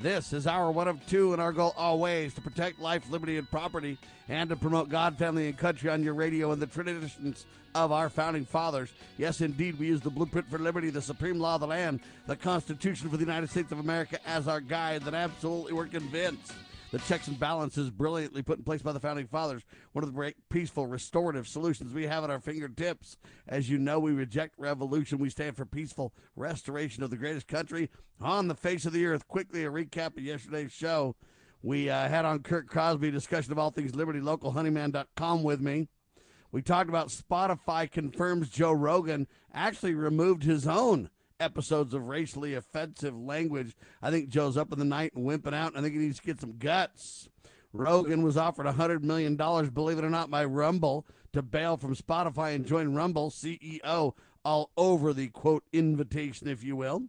This is our one of two, and our goal always to protect life, liberty, and property, and to promote God, family, and country on your radio and the traditions of our founding fathers. Yes, indeed, we use the blueprint for liberty, the supreme law of the land, the Constitution for the United States of America as our guide, that absolutely we're convinced the checks and balances brilliantly put in place by the founding fathers. One of the great peaceful, restorative solutions we have at our fingertips. As you know, we reject revolution. We stand for peaceful restoration of the greatest country on the face of the earth. Quickly, a recap of yesterday's show. We uh, had on Kurt Crosby discussion of all things Liberty Local, honeyman.com with me. We talked about Spotify confirms Joe Rogan actually removed his own episodes of racially offensive language. I think Joe's up in the night and wimping out. I think he needs to get some guts. Rogan was offered $100 million, believe it or not, by Rumble to bail from Spotify and join Rumble, CEO, all over the quote invitation, if you will.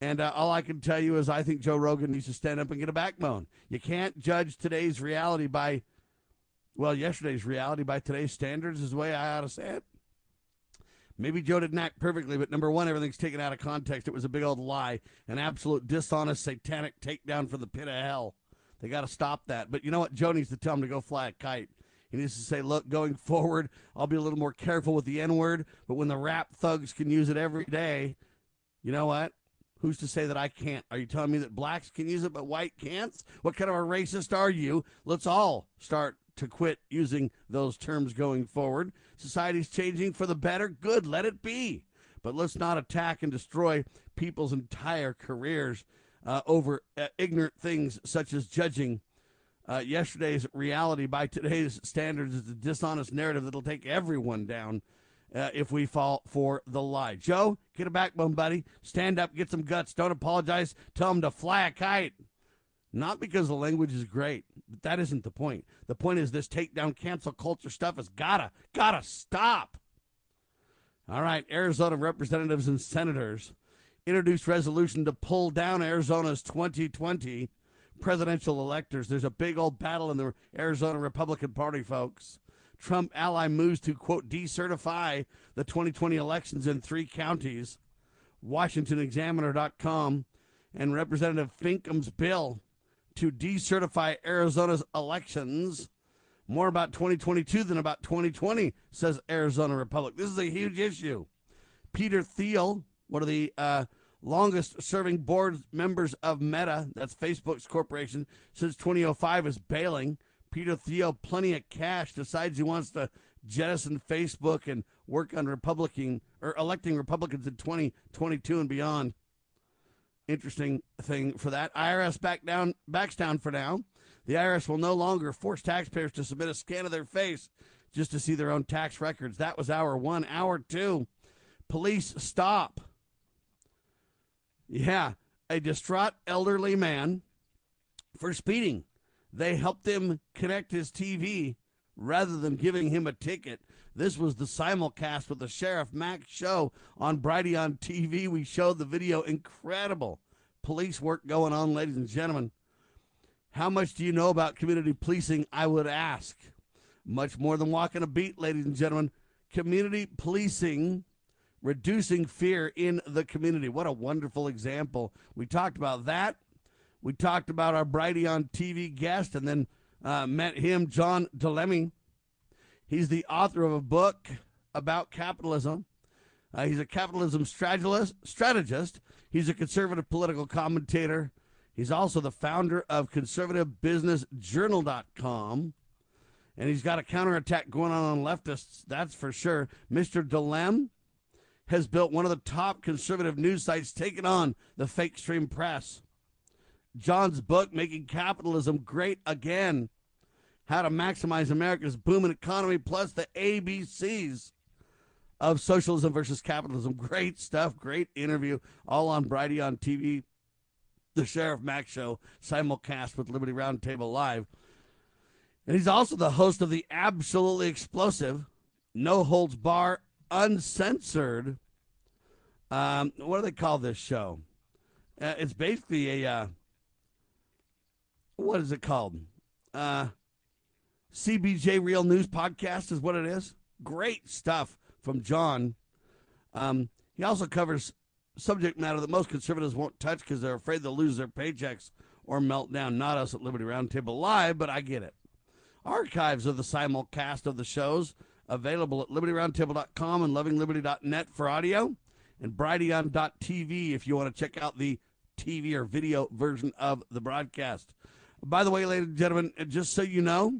And uh, all I can tell you is I think Joe Rogan needs to stand up and get a backbone. You can't judge today's reality by, well, yesterday's reality by today's standards, is the way I ought to say it. Maybe Joe didn't act perfectly, but number one, everything's taken out of context. It was a big old lie, an absolute dishonest, satanic takedown for the pit of hell. They got to stop that. But you know what? Joe needs to tell him to go fly a kite. He needs to say, look, going forward, I'll be a little more careful with the N word, but when the rap thugs can use it every day, you know what? Who's to say that I can't? Are you telling me that blacks can use it but white can't? What kind of a racist are you? Let's all start to quit using those terms going forward. Society's changing for the better. Good, let it be. But let's not attack and destroy people's entire careers uh, over uh, ignorant things such as judging uh, yesterday's reality by today's standards is a dishonest narrative that'll take everyone down uh, if we fall for the lie. Joe, get a backbone, buddy. Stand up, get some guts. Don't apologize. Tell them to fly a kite. Not because the language is great, but that isn't the point. The point is this takedown cancel culture stuff has gotta, gotta stop. All right, Arizona representatives and senators introduced resolution to pull down Arizona's 2020 presidential electors. There's a big old battle in the Arizona Republican Party, folks. Trump ally moves to, quote, decertify the 2020 elections in three counties. WashingtonExaminer.com and Representative Finchem's bill to decertify Arizona's elections. More about 2022 than about 2020, says Arizona Republic. This is a huge issue. Peter Thiel, one of the uh, longest serving board members of Meta, that's Facebook's corporation, since 2005, is bailing. Peter Thiel, plenty of cash, decides he wants to jettison Facebook and work on Republican or electing Republicans in 2022 and beyond interesting thing for that. IRS back down, backs down for now. The IRS will no longer force taxpayers to submit a scan of their face just to see their own tax records. That was hour one. Hour two, police stop. Yeah, a distraught elderly man for speeding. They helped him connect his TV rather than giving him a ticket. This was the simulcast with the Sheriff Mack's show on Brighteon TV. We showed the video. Incredible police work going on, ladies and gentlemen. How much do you know about community policing? I would ask. Much more than walking a beat, ladies and gentlemen. Community policing, reducing fear in the community. What a wonderful example. We talked about that. We talked about our Brighteon TV guest and then uh, met him, John Di Lemme He's the author of a book about capitalism. Uh, he's a capitalism strategist, strategist. He's a conservative political commentator. He's also the founder of conservativebusinessjournal.com. And he's got a counterattack going on on leftists, that's for sure. Mr. Di Lemme has built one of the top conservative news sites taking on the fake stream press. John's book, Making Capitalism Great Again, how to maximize America's booming economy, plus the ABCs of socialism versus capitalism. Great stuff, great interview, all on Brady Brighteon TV. the Sheriff Mack Show, simulcast with Liberty Roundtable Live. And he's also the host of the absolutely explosive, no holds bar, uncensored. Um, what do they call this show? Uh, it's basically a uh, what is it called? Uh, CBJ Real News Podcast is what it is. Great stuff from John. Um, he also covers subject matter that most conservatives won't touch because they're afraid they'll lose their paychecks or melt down. Not us at Liberty Roundtable Live, but I get it. Archives of the simulcast of the shows available at libertyroundtable.com and lovingliberty.net for audio and brighteon.tv if you want to check out the TV or video version of the broadcast. By the way, ladies and gentlemen, just so you know,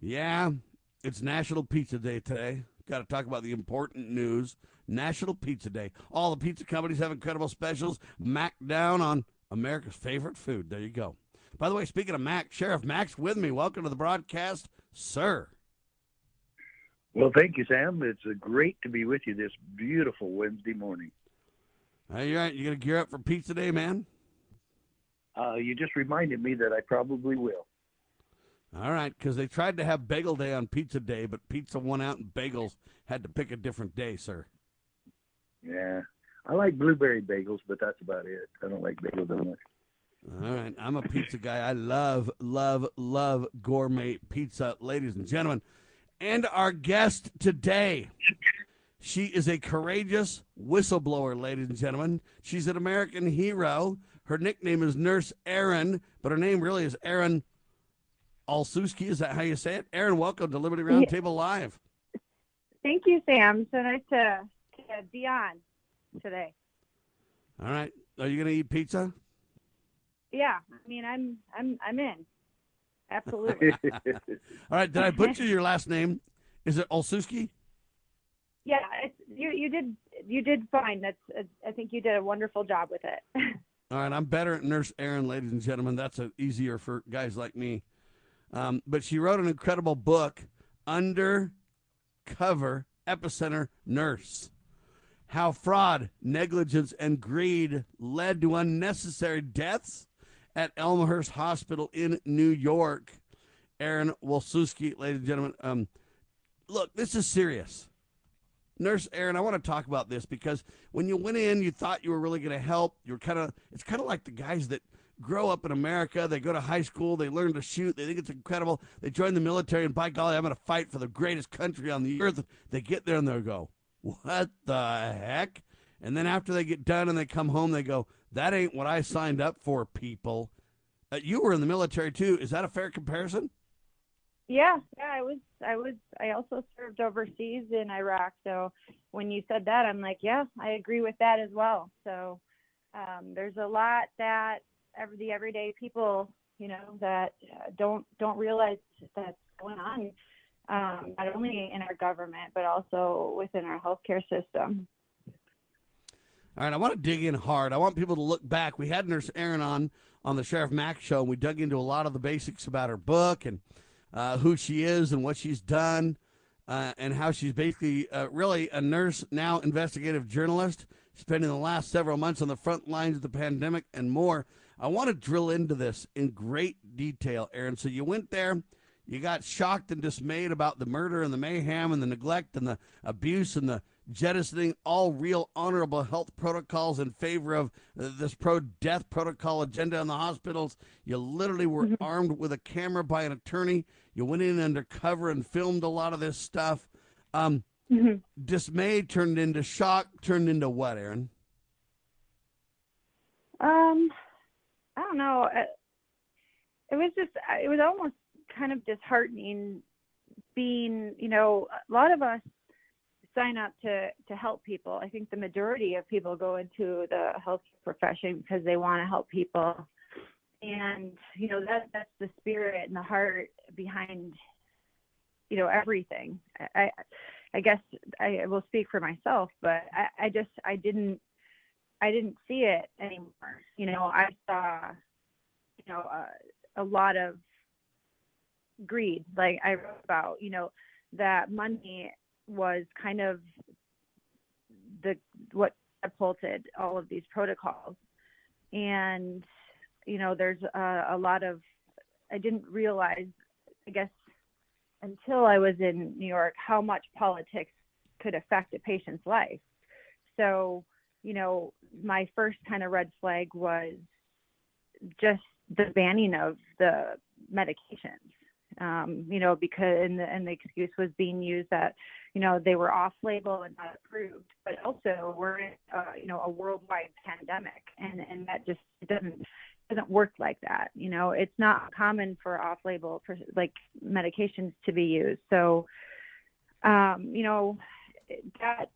yeah, it's National Pizza Day today. Got to talk about the important news. National Pizza Day. All the pizza companies have incredible specials. Mac down on America's favorite food. There you go. By the way, speaking of Mac, Sheriff Mack's with me. Welcome to the broadcast, sir. Well, thank you, Sam. It's uh, great to be with you this beautiful Wednesday morning. Hey, you right? You gonna gear up for Pizza Day, man? Uh, you just reminded me that I probably will. All right, because they tried to have Bagel Day on Pizza Day, but pizza won out and bagels had to pick a different day, sir. Yeah, I like blueberry bagels, but that's about it. I don't like bagels that much. All right, I'm a pizza guy. I love, love, love gourmet pizza, ladies and gentlemen. And our guest today, she is a courageous whistleblower, ladies and gentlemen. She's an American hero. Her nickname is Nurse Erin, but her name really is Erin Olszewski. Is that how you say it? Erin, welcome to Liberty Roundtable Live. Thank you, Sam. So nice to, to be on today. All right. Are you going to eat pizza? Yeah. I mean, I'm I'm I'm in. Absolutely. All right. Did I butcher your last name? Is it Olszewski? yeah, it's, you you did you did fine. That's uh, I think you did a wonderful job with it. All right, I'm better at Nurse Erin, ladies and gentlemen. That's a, easier for guys like me. Um, but she wrote an incredible book, Undercover Epicenter Nurse How Fraud, Negligence, and Greed Led to Unnecessary Deaths at Elmhurst Hospital in New York. Erin Olszewski, ladies and gentlemen. Um, look, this is serious. Nurse Erin, I want to talk about this because when you went in, you thought you were really going to help. You're kind of, it's kind of like the guys that grow up in America. They go to high school, they learn to shoot, they think it's incredible. They join the military, and by golly, I'm going to fight for the greatest country on the earth. They get there and they go, what the heck? And then after they get done and they come home, they go, that ain't what I signed up for, people. Uh, you were in the military too. Is that a fair comparison? yeah, yeah. I was I was I also served overseas in Iraq. So when you said that, I'm like, yeah, I agree with that as well. So um, there's a lot that every, the everyday people, you know, that uh, don't don't realize that's going on. Um, not only in our government, but also within our healthcare system. All right, I want to dig in hard. I want people to look back. We had Nurse Erin on on the Sheriff Mack show, and we dug into a lot of the basics about her book and uh, who she is and what she's done, uh, and how she's basically uh, really a nurse now, investigative journalist, spending the last several months on the front lines of the pandemic and more. I want to drill into this in great detail, Erin. So you went there. You got shocked and dismayed about the murder and the mayhem and the neglect and the abuse and the jettisoning all real honorable health protocols in favor of uh, this pro death protocol agenda in the hospitals. You literally were Mhm. armed with a camera by an attorney. You went in undercover and filmed a lot of this stuff. Um, Mhm. dismay turned into shock, turned into what, Erin? Um, I don't know. It was just, it was almost kind of disheartening being, you know, a lot of us sign up to to help people. I think the majority of people go into the health profession because they want to help people. And, you know, that that's the spirit and the heart behind you know everything. I, I guess I will speak for myself, but I, I just I didn't I didn't see it anymore. You know, I saw, you know, uh, a lot of greed. Like I wrote about, you know, that money was kind of the what catapulted all of these protocols. and you know, there's a, a lot of I didn't realize, I guess, until I was in New York, how much politics could affect a patient's life. So, you know, my first kind of red flag was just the banning of the medications. Um, you know, because and the, and the excuse was being used that, you know, they were off label and not approved, but also we're in, uh, you know, a worldwide pandemic, and and that just doesn't doesn't work like that. You know, it's not common for off label like medications to be used. So, um, you know, that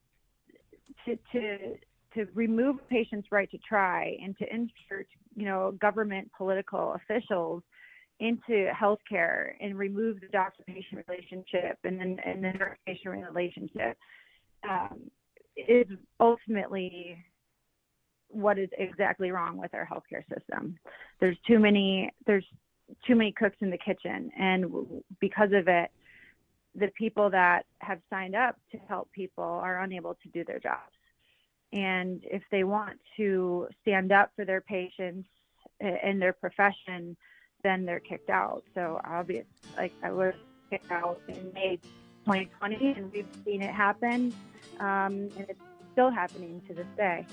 to to to remove a patient's right to try and to insert, you know, government political officials into healthcare and remove the doctor-patient relationship and then and the nurse-patient relationship um, is ultimately what is exactly wrong with our healthcare system. There's too many there's too many cooks in the kitchen, and because of it, the people that have signed up to help people are unable to do their jobs. And if they want to stand up for their patients in their profession, then they're kicked out. So obvious, like I was kicked out in May 2020, and we've seen it happen, um, and it's still happening to this day.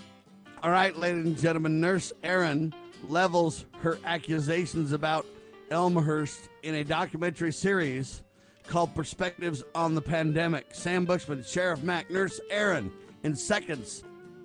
All right, ladies and gentlemen, Nurse Erin levels her accusations about Elmhurst in a documentary series called Perspectives on the Pandemic. Sam Bushman, Sheriff Mack, Nurse Erin, in seconds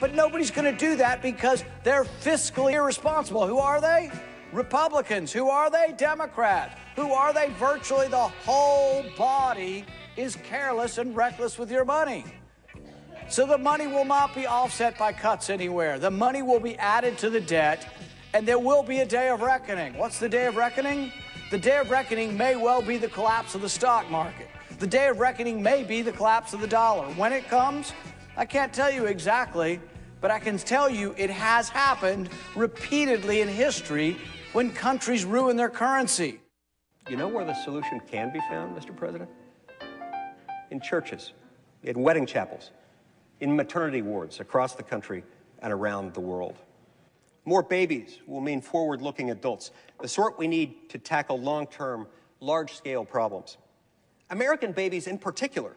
But nobody's going to do that because they're fiscally irresponsible. Who are they? Republicans. Who are they? Democrats. Who are they? Virtually the whole body is careless and reckless with your money. So the money will not be offset by cuts anywhere. The money will be added to the debt, and there will be a day of reckoning. What's the day of reckoning? The day of reckoning may well be the collapse of the stock market. The day of reckoning may be the collapse of the dollar. When it comes, I can't tell you exactly, but I can tell you it has happened repeatedly in history when countries ruin their currency. You know where the solution can be found, Mr. President? In churches, in wedding chapels, in maternity wards across the country and around the world. More babies will mean forward looking adults, the sort we need to tackle long term, large scale problems. American babies, in particular,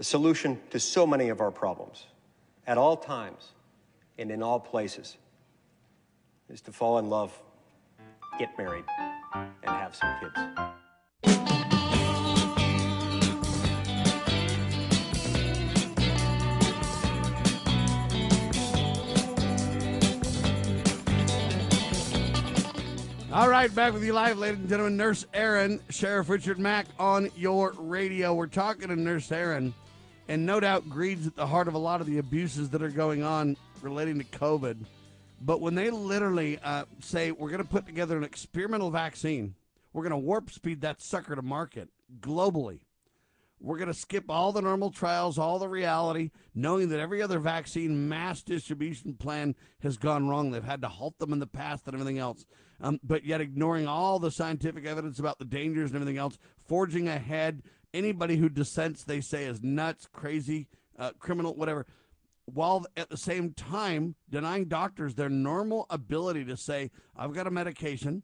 The solution to so many of our problems, at all times and in all places, is to fall in love, get married, and have some kids. All right, back with you live, ladies and gentlemen. Nurse Erin, Sheriff Richard Mack on your radio. We're talking to Nurse Erin, and no doubt greed's at the heart of a lot of the abuses that are going on relating to COVID. But when they literally uh, say we're going to put together an experimental vaccine, we're going to warp speed that sucker to market globally. We're going to skip all the normal trials, all the reality, knowing that every other vaccine mass distribution plan has gone wrong. They've had to halt them in the past and everything else. Um, but yet ignoring all the scientific evidence about the dangers and everything else, forging ahead. Anybody who dissents, they say, is nuts, crazy, uh, criminal, whatever. While at the same time denying doctors their normal ability to say, I've got a medication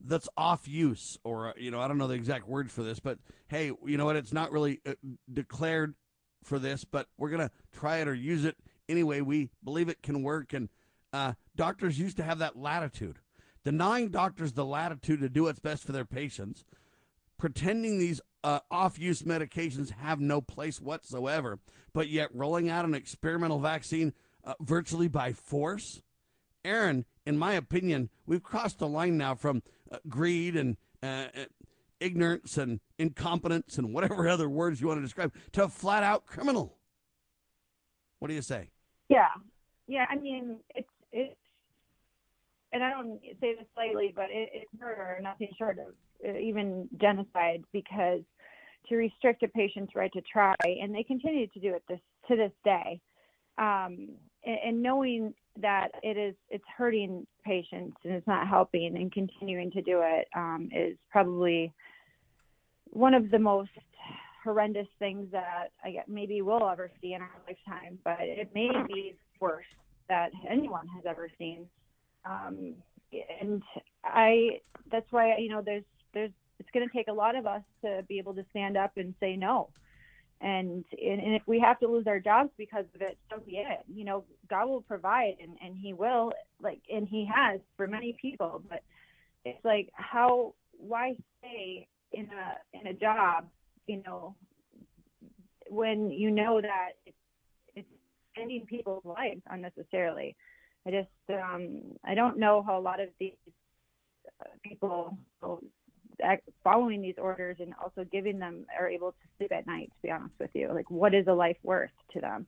that's off use or uh, you know i don't know the exact word for this but hey you know what? It's not really uh, declared for this but we're going to try it or use it anyway. We believe it can work. And uh, doctors used to have that latitude, denying doctors the latitude to do what's best for their patients, pretending these uh, off use medications have no place whatsoever, but yet rolling out an experimental vaccine uh, virtually by force. Erin, in my opinion, we've crossed the line now from uh, greed and uh, ignorance and incompetence and whatever other words you want to describe to flat out criminal. What do you say? Yeah, yeah. I mean, it's it's, and I don't say this lightly, but it, it's murder, nothing short of uh, even genocide, because to restrict a patient's right to try, and they continue to do it this to this day, um, and, and knowing that it is it's hurting patients and it's not helping, and continuing to do it um, is probably one of the most horrendous things that I get maybe we'll ever see in our lifetime, but it may be worse that anyone has ever seen. Um, and I, that's why you know there's there's it's going to take a lot of us to be able to stand up and say no. And, and and if we have to lose our jobs because of it, so be it. You know, God will provide, and and He will, like, and He has for many people. But it's like, how? Why stay in a in a job you know, when you know that it's, it's ending people's lives unnecessarily. I just, um, I don't know how a lot of these uh, people following these orders and also giving them are able to sleep at night, to be honest with you. Like, what is a life worth to them?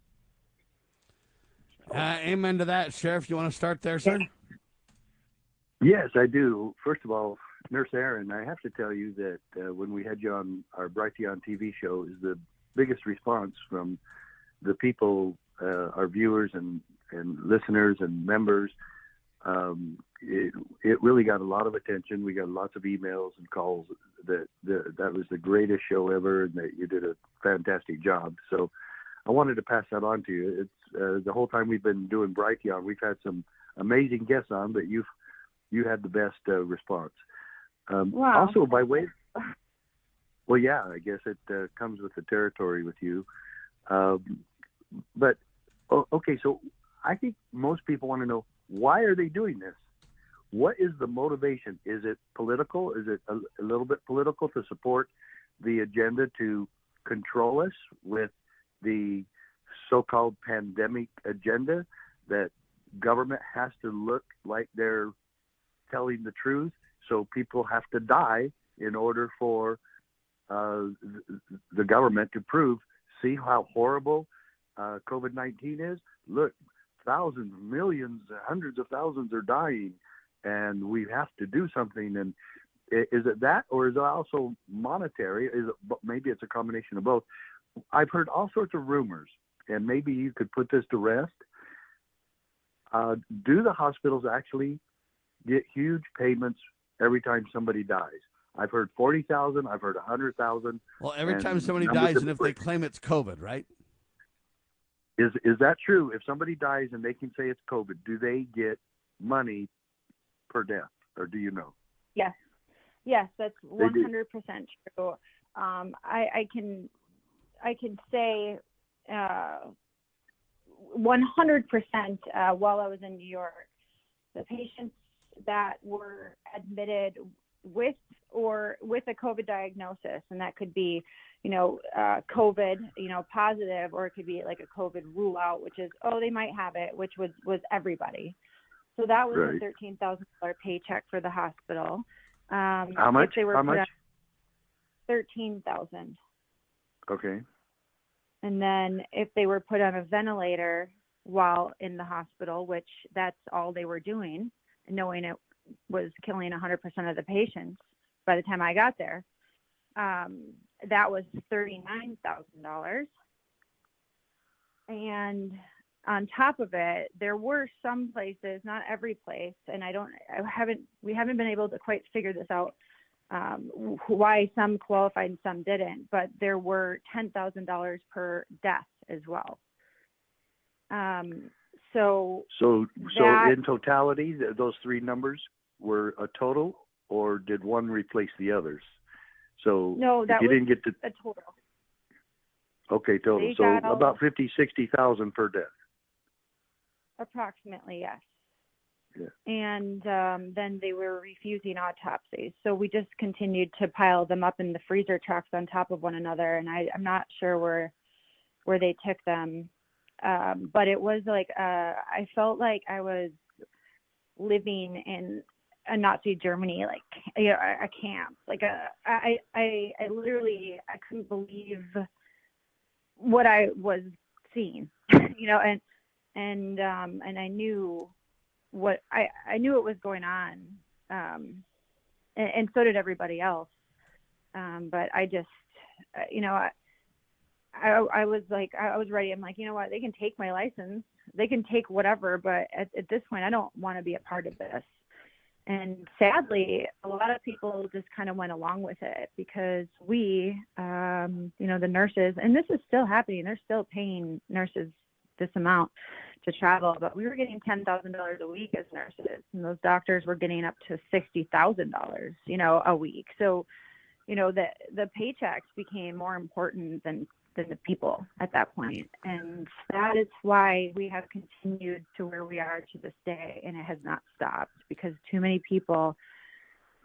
Uh, amen to that, Sheriff. You want to start there, sir? Yes, I do. First of all, Nurse Erin, I have to tell you that uh, when we had you on our Brighteon TV show, is the biggest response from the people, uh, our viewers and, and listeners and members. Um, it, it really got a lot of attention. We got lots of emails and calls that, that that was the greatest show ever, and that you did a fantastic job. So, I wanted to pass that on to you. It's uh, the whole time we've been doing Brighteon, we've had some amazing guests on, but you've you had the best uh, response. Um, wow. Also, by way, well, yeah, I guess it uh, comes with the territory with you. Um, but oh, okay, so I think most people want to know why are they doing this? What is the motivation? Is it political? Is it a, a little bit political to support the agenda to control us with the so-called pandemic agenda that government has to look like they're telling the truth so people have to die in order for uh, the government to prove, see how horrible uh, COVID 19 is? Look, thousands, millions, hundreds of thousands are dying, and we have to do something. And is it that, or is it also monetary? Is it, maybe it's a combination of both. I've heard all sorts of rumors, and maybe you could put this to rest. Uh, do the hospitals actually get huge payments every time somebody dies. I've heard forty thousand. I've heard a hundred thousand. Well, every time somebody dies, and if they claim it's COVID, right? Is is that true? If somebody dies and they can say it's COVID, do they get money per death, or do you know? Yes, yes, that's one hundred percent true. Um, I, I can I can say uh, one hundred percent. Uh, while I was in New York, the patients that were admitted with or with a COVID diagnosis, and that could be, you know, uh, COVID, you know, positive, or it could be like a COVID rule out, which is, oh, they might have it, which was was everybody. So that was right. a thirteen thousand dollar paycheck for the hospital. Um, How much? They were How much? Thirteen thousand. Okay. And then if they were put on a ventilator while in the hospital, which that's all they were doing, knowing it was killing 100% of the patients by the time I got there. Um, that was $39,000. And on top of it, there were some places, not every place, and I don't, I haven't, we haven't been able to quite figure this out, um, why some qualified and some didn't, but there were $10,000 per death as well. Um, so, so, so in totality, those three numbers were a total, or did one replace the others? So no, that you was didn't get to a total. Okay, total. They so about fifty, sixty thousand per death. Approximately, yes. Yeah. And um, then they were refusing autopsies. So we just continued to pile them up in the freezer trucks on top of one another. And I, I'm not sure where where they took them. Um, but it was like uh, I felt like I was living in a Nazi Germany, like you know, a, a camp. Like a, I, I, I literally, I couldn't believe what I was seeing, you know, and and um, and I knew what I, I knew what was going on, um, and, and so did everybody else. Um, but I just, uh, you know, I, I, I was like, I was ready. I'm like, you know what? They can take my license, they can take whatever, but at, at this point, I don't want to be a part of this. And sadly, a lot of people just kind of went along with it because we, um, you know, the nurses, and this is still happening. They're still paying nurses this amount to travel, but we were getting ten thousand dollars a week as nurses, and those doctors were getting up to sixty thousand dollars, you know, a week. So, you know, the the paychecks became more important than than the people at that point, and that is why we have continued to where we are to this day, and it has not stopped because too many people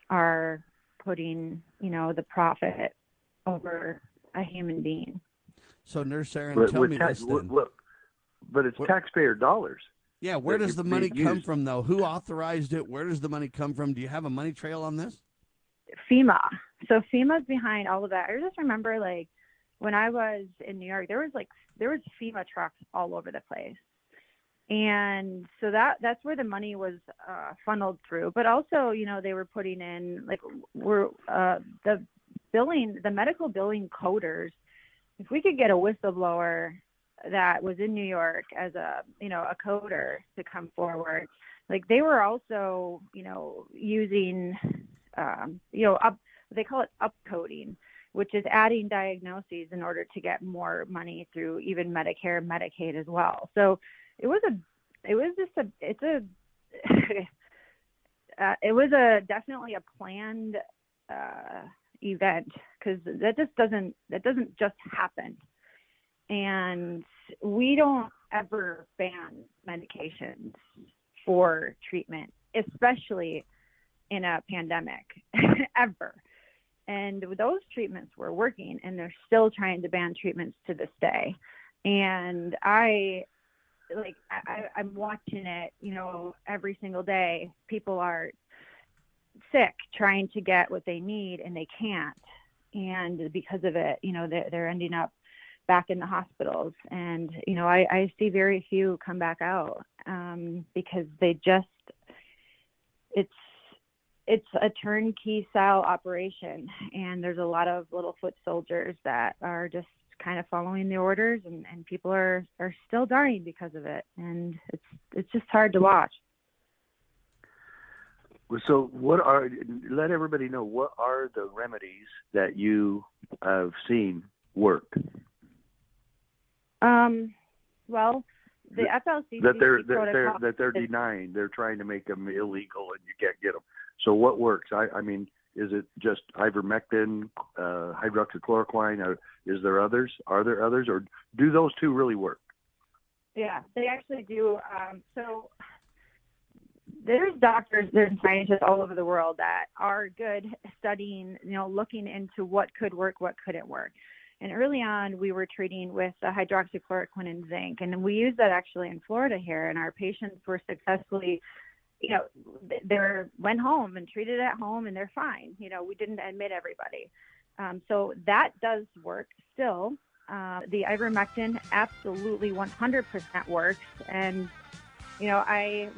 are putting, you know, the profit over a human being. So, Nurse Erin, But tell me tax- this look, then. look, but it's What- taxpayer dollars. Yeah, where does the money come used. from, though? Who authorized it? Where does the money come from? Do you have a money trail on this? FEMA. So FEMA's behind all of that. I just remember like when I was in New York, there was like there was FEMA trucks all over the place. And so that that's where the money was uh, funneled through. But also, you know, they were putting in like we're uh, the billing, the medical billing coders. If we could get a whistleblower that was in New York as a you know a coder to come forward, like they were also you know using um, you know up they call it upcoding which is adding diagnoses in order to get more money through even medicare and medicaid as well so it was a it was just a it's a uh, it was a definitely a planned uh, event because that just doesn't that doesn't just happen and we don't ever ban medications for treatment especially in a pandemic ever. And those treatments were working, and they're still trying to ban treatments to this day. And I, like, I, I'm watching it, you know, every single day. People are sick trying to get what they need, and they can't. And because of it, you know, they're, they're ending up back in the hospitals. And, you know, I, I see very few come back out um, because they just, it's, it's a turnkey style operation and there's a lot of little foot soldiers that are just kind of following the orders and, and people are, are still dying because of it and it's it's just hard to watch So, what are? Let everybody know what are the remedies that you have seen work um well the FLCCC that they're that they're that they're is- denying. They're trying to make them illegal, and you can't get them. So, what works? I, I mean, is it just ivermectin, uh, hydroxychloroquine? Or is there others? Are there others, or do those two really work? Yeah, they actually do. Um, so there's doctors, there's scientists all over the world that are good studying, you know, looking into what could work, what couldn't work. And early on, we were treating with hydroxychloroquine and zinc, and we used that actually in Florida here, and our patients were successfully, you know, they were went home and treated at home, and they're fine. You know, we didn't admit everybody. Um, so that does work still. Uh, the ivermectin absolutely 100% works. And, you know, I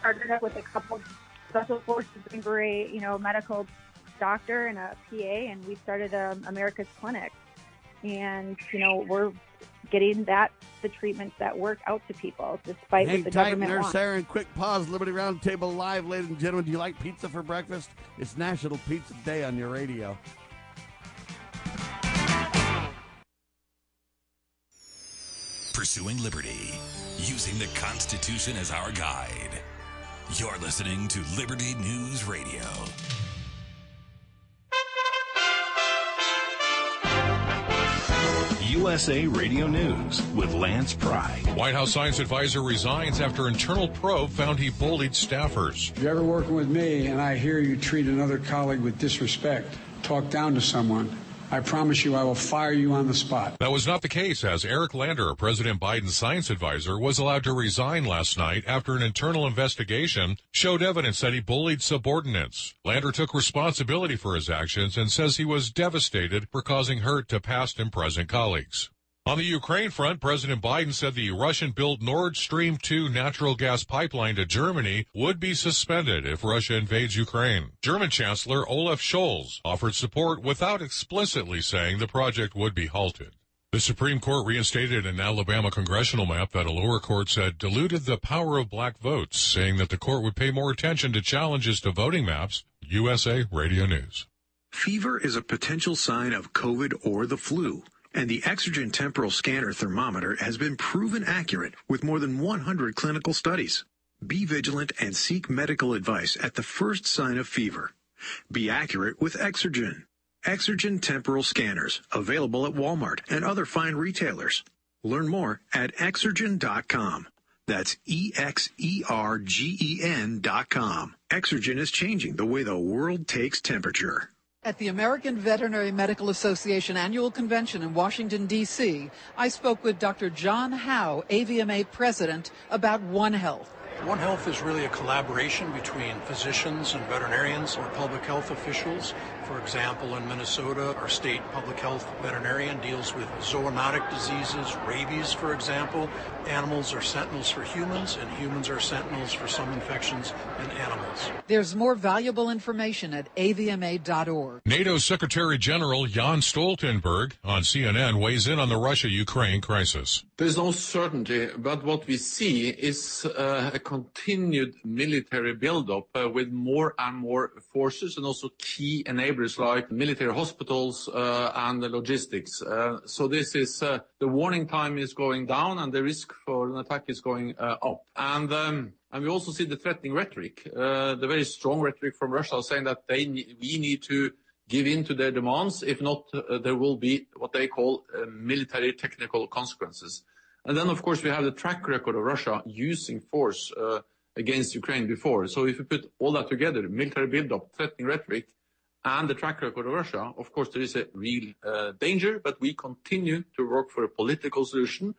started up with a couple special forces Beret, you know, medical doctor and a PA, and we started um, America's Clinic. And, you know, we're getting that, the treatments that work out to people, despite Hang what the tight, government Nurse wants. Erin. Quick pause. Liberty Roundtable Live, ladies and gentlemen. Do you like pizza for breakfast? It's National Pizza Day on your radio. Pursuing liberty, using the Constitution as our guide. You're listening to Liberty News Radio. USA Radio News with Lance Pry. White House science advisor resigns after internal probe found he bullied staffers. If you're ever working with me and I hear you treat another colleague with disrespect, talk down to someone, I promise you I will fire you on the spot. That was not the case as Eric Lander, President Biden's science advisor, was allowed to resign last night after an internal investigation showed evidence that he bullied subordinates. Lander took responsibility for his actions and says he was devastated for causing hurt to past and present colleagues. On the Ukraine front, President Biden said the Russian-built Nord Stream 2 natural gas pipeline to Germany would be suspended if Russia invades Ukraine. German Chancellor Olaf Scholz offered support without explicitly saying the project would be halted. The Supreme Court reinstated an Alabama congressional map that a lower court said diluted the power of black votes, saying that the court would pay more attention to challenges to voting maps. USA Radio News. Fever is a potential sign of COVID or the flu and the Exergen temporal scanner thermometer has been proven accurate with more than 100 clinical studies. Be vigilant and seek medical advice at the first sign of fever. Be accurate with Exergen. Exergen temporal scanners, available at Walmart and other fine retailers. Learn more at exergen.com. That's E-X-E-R-G-E-N dot com. Exergen is changing the way the world takes temperature. At the American Veterinary Medical Association annual convention in Washington, D.C., I spoke with Dr. John Howe, AVMA president, about One Health. One Health is really a collaboration between physicians and veterinarians or public health officials. For example, in Minnesota, our state public health veterinarian deals with zoonotic diseases, rabies, for example. Animals are sentinels for humans, and humans are sentinels for some infections in animals. There's more valuable information at avma.org. NATO Secretary General Jan Stoltenberg on CNN weighs in on the Russia Ukraine crisis. There's no certainty, but what we see is uh, a continued military buildup uh, with more and more forces and also key enablers like military hospitals uh, and the logistics. Uh, so this is uh, the warning time is going down and the risk for an attack is going up. And um, and we also see the threatening rhetoric, the very strong rhetoric from Russia saying that we need to give in to their demands. If not, there will be what they call military technical consequences. And then, of course, we have the track record of Russia using force against Ukraine before. So if you put all that together, military buildup, threatening rhetoric, and the track record of Russia, of course, there is a real uh, danger, but we continue to work for a political solution.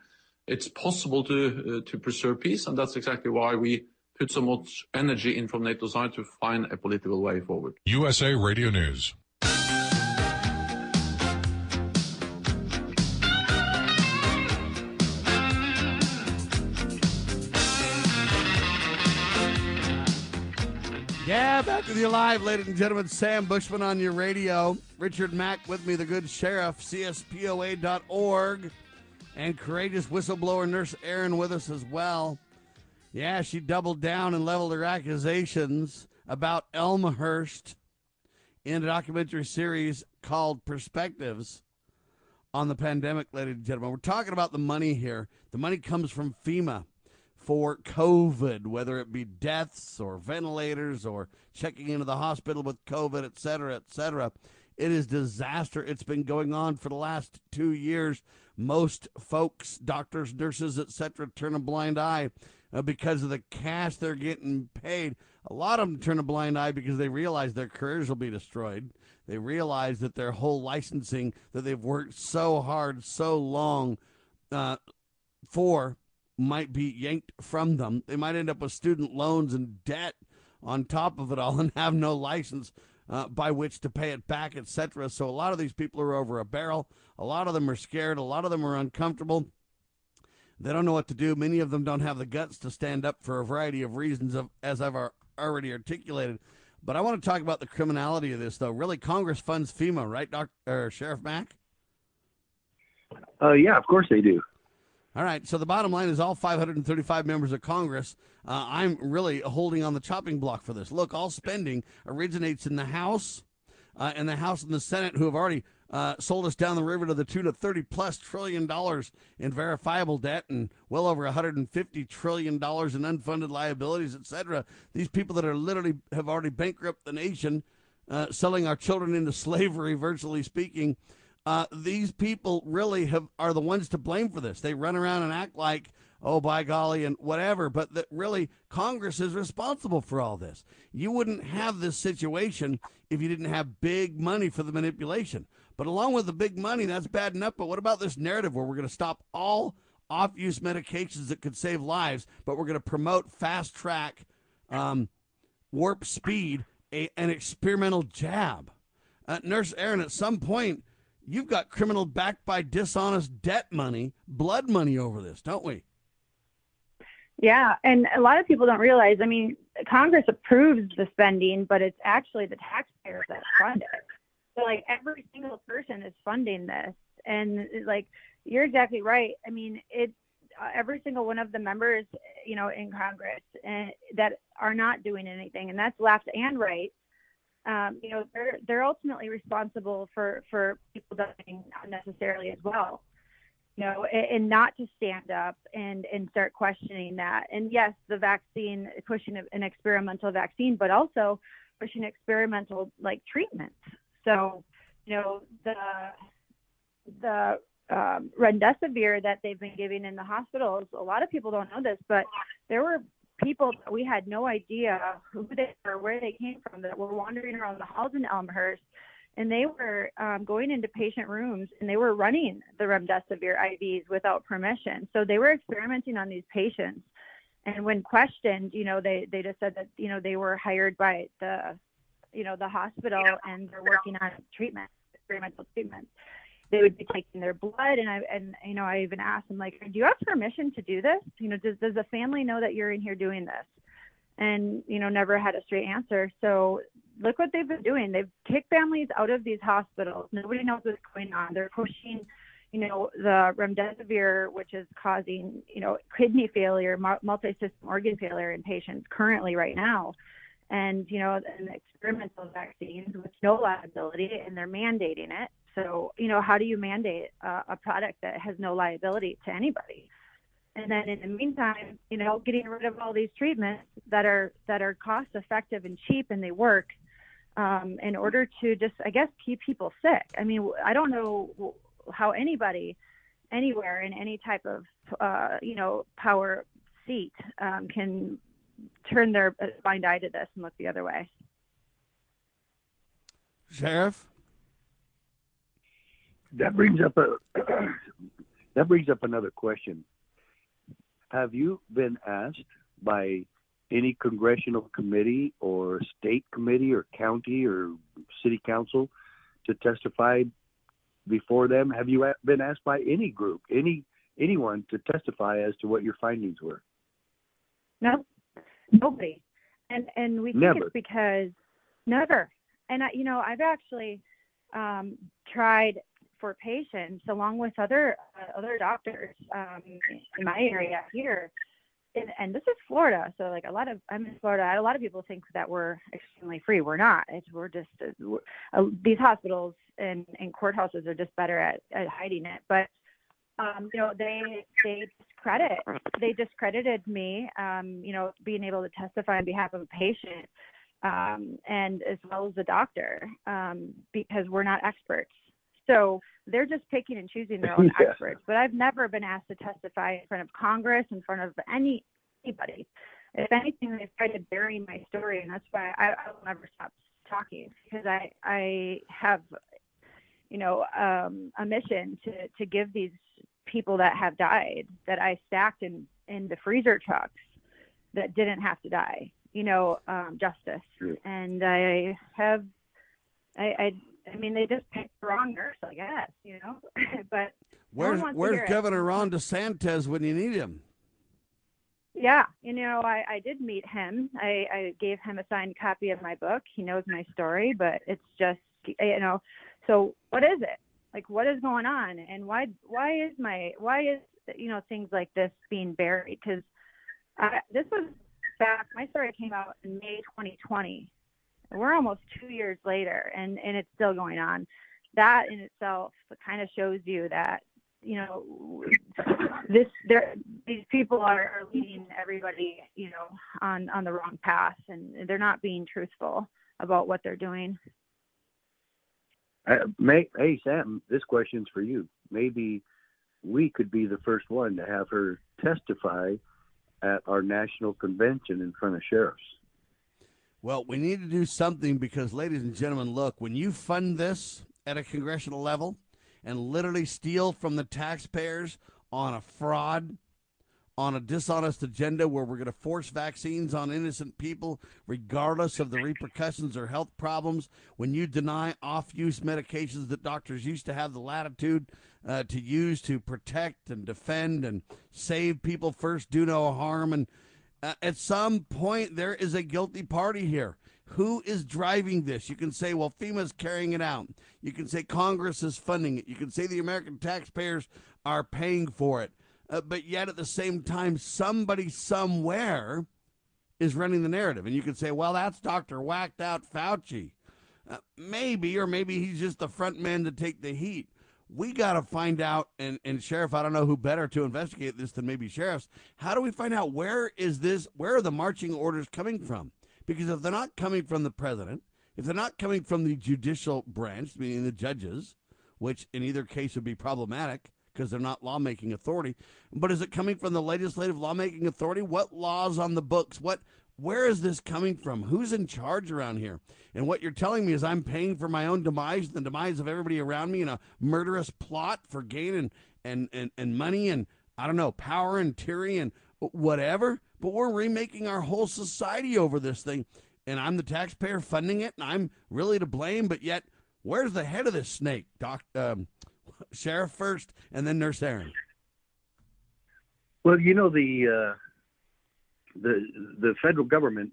It's possible to, uh, to preserve peace, and that's exactly why we put so much energy in from NATO side to find a political way forward. USA Radio News. Back with you live, ladies and gentlemen. Sam Bushman on your radio. Richard Mack with me, the good sheriff, CSPOA.org. And courageous whistleblower nurse Erin with us as well. Yeah, she doubled down and leveled her accusations about Elmhurst in a documentary series called Perspectives on the pandemic, ladies and gentlemen. We're talking about the money here. The money comes from FEMA for COVID, whether it be deaths or ventilators or checking into the hospital with COVID, et cetera, et cetera. It is disaster. It's been going on for the last two years. Most folks, doctors, nurses, et cetera, turn a blind eye uh, because of the cash they're getting paid. A lot of them turn a blind eye because they realize their careers will be destroyed. They realize that their whole licensing that they've worked so hard, so long uh, for might be yanked from them. They might end up with student loans and debt on top of it all and have no license uh, by which to pay it back, etc. So a lot of these people are over a barrel. A lot of them are scared. A lot of them are uncomfortable. They don't know what to do. Many of them don't have the guts to stand up for a variety of reasons, of, as I've already articulated. But I want to talk about the criminality of this, though. Really, Congress funds FEMA, right, Doctor Sheriff Mack? Uh, yeah, of course they do. All right. So the bottom line is all 535 members of Congress. Uh, I'm really holding on the chopping block for this. Look, all spending originates in the House uh, and the House and the Senate, who have already uh, sold us down the river to the tune of 30 plus trillion dollars in verifiable debt and well over 150 trillion dollars in unfunded liabilities, et cetera. These people that are literally have already bankrupted the nation, uh, selling our children into slavery, virtually speaking. Uh, these people really have are the ones to blame for this. They run around and act like, oh, by golly, and whatever, but that really Congress is responsible for all this. You wouldn't have this situation if you didn't have big money for the manipulation. But along with the big money, that's bad enough. But what about this narrative where we're going to stop all off use medications that could save lives, but we're going to promote fast track, um, warp speed, a, an experimental jab? Uh, Nurse Erin, at some point, you've got criminal backed by dishonest debt money, blood money over this, don't we? Yeah, and a lot of people don't realize. I mean, Congress approves the spending, but it's actually the taxpayers that fund it. So, like, every single person is funding this, and like, you're exactly right. I mean, it's uh, every single one of the members, you know, in Congress and, that are not doing anything, and that's left and right um, you know, they're they're ultimately responsible for for people dying unnecessarily as well. You know, and, and not to stand up and and start questioning that. And yes, the vaccine pushing an experimental vaccine, but also pushing experimental like treatments. So, you know, the the um, that they've been giving in the hospitals. A lot of people don't know this, but there were people that we had no idea who they were, where they came from, that were wandering around the halls in Elmhurst, and they were um, going into patient rooms and they were running the remdesivir IVs without permission. So they were experimenting on these patients. And when questioned, you know, they they just said that you know they were hired by the, you know, the hospital and they're working on treatment, experimental treatments they would be taking their blood and I and you know I even asked them like, do you have permission to do this? You know, does does the family know that you're in here doing this? And you know, never had a straight answer. So look what they've been doing. They've kicked families out of these hospitals. Nobody knows what's going on. They're pushing, you know, the remdesivir, which is causing, you know, kidney failure, multi-system organ failure in patients currently right now. And, you know, and experimental vaccines with no liability, and they're mandating it. So, you know, how do you mandate uh, a product that has no liability to anybody? And then in the meantime, you know, getting rid of all these treatments that are that are cost effective and cheap and they work um, in order to just, I guess, keep people sick. I mean, I don't know how anybody anywhere in any type of, uh, you know, power seat um, can turn their blind eye to this and look the other way. Sheriff? That brings up a that brings up another question. Have you been asked by any congressional committee or state committee or county or city council to testify before them? Have you been asked by any group, any anyone to testify as to what your findings were? No, nobody. And and we think never. it's because never. And I, you know, I've actually um, tried for patients along with other uh, other doctors um, in my area here. And, and, this is Florida, so like a lot of I'm in Florida. A lot of people think that we're extremely free. We're not. It's, we're just uh, we're, uh, these hospitals and, and courthouses are just better at, at hiding it. But um, you know, they they discredit they discredited me. Um, you know, being able to testify on behalf of a patient um, and as well as the doctor um, because we're not experts. So they're just picking and choosing their own yeah. experts. But I've never been asked to testify in front of Congress, in front of any anybody. If anything, they've tried to bury my story, and that's why I, I will never stop talking because I I have you know um, a mission to to give these people that have died that I stacked in in the freezer trucks that didn't have to die, you know, um, justice. And I have I, I I mean, they just picked the wrong nurse, I guess, you know. but where's where's Governor. Ron DeSantis when you need him? Yeah, you know, I, I did meet him. I, I gave him a signed copy of my book. He knows my story, but it's just, you know, so what is it? Like, what is going on, and why why is my why is you know things like this being buried? Because this was back. My story came out in May 2020, we're almost two years later and, and it's still going on. That in itself kind of shows you that, you know, this there these people are, are leading everybody, you know, on, on the wrong path and they're not being truthful about what they're doing. Uh, may, hey, Sam, this question's for you. Maybe we could be the first one to have her testify at our national convention in front of sheriffs. Well, we need to do something because, ladies and gentlemen, look, when you fund this at a congressional level and literally steal from the taxpayers on a fraud, on a dishonest agenda where we're going to force vaccines on innocent people, regardless of the repercussions or health problems, when you deny off use medications that doctors used to have the latitude uh, to use to protect and defend and save people first, do no harm, and uh, at some point, there is a guilty party here. Who is driving this? You can say, well, FEMA's carrying it out. You can say Congress is funding it. You can say the American taxpayers are paying for it. Uh, but yet, at the same time, somebody somewhere is running the narrative. And you can say, well, that's Dr. Whacked Out Fauci. Uh, maybe, or maybe he's just the front man to take the heat we got to find out and, and sheriff i don't know who better to investigate this than maybe sheriffs. How do we find out where is this where are the marching orders coming from? Because if they're not coming from the president if they're not coming from the judicial branch meaning the judges which in either case would be problematic because they're not lawmaking authority but is it coming from the legislative lawmaking authority? What laws on the books? What where is this coming from? Who's in charge around here? And what you're telling me is I'm paying for my own demise and the demise of everybody around me in a murderous plot for gain and, and, and, and money and, I don't know, power and tyranny and whatever. But we're remaking our whole society over this thing. And I'm the taxpayer funding it, and I'm really to blame. But yet, where's the head of this snake? Doc, um, Sheriff first, and then Nurse Erin. Well, you know the uh, the the federal government,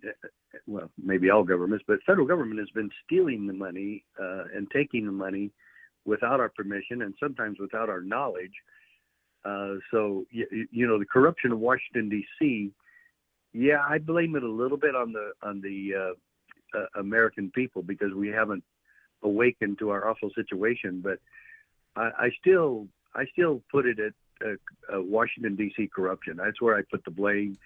well, maybe all governments, but federal government has been stealing the money uh, and taking the money without our permission and sometimes without our knowledge. Uh, so you, you, know the corruption of Washington D.C. Yeah, I blame it a little bit on the on the uh, uh, American people because we haven't awakened to our awful situation. But I, I still I still put it at uh, uh, Washington D.C. corruption. That's where I put the blame.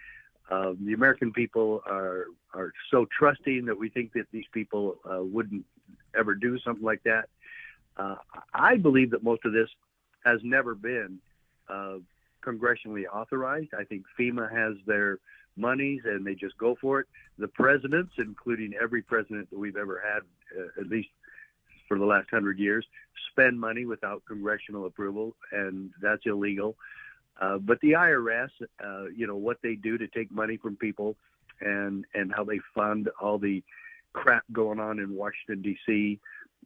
Um, the American people are are so trusting that we think that these people uh, wouldn't ever do something like that. Uh, I believe that most of this has never been uh, congressionally authorized. I think FEMA has their monies and they just go for it. The presidents, including every president that we've ever had, uh, at least for the last hundred years, spend money without congressional approval, and that's illegal. Uh, but the IRS, uh, you know, what they do to take money from people and, and how they fund all the crap going on in Washington, D.C.,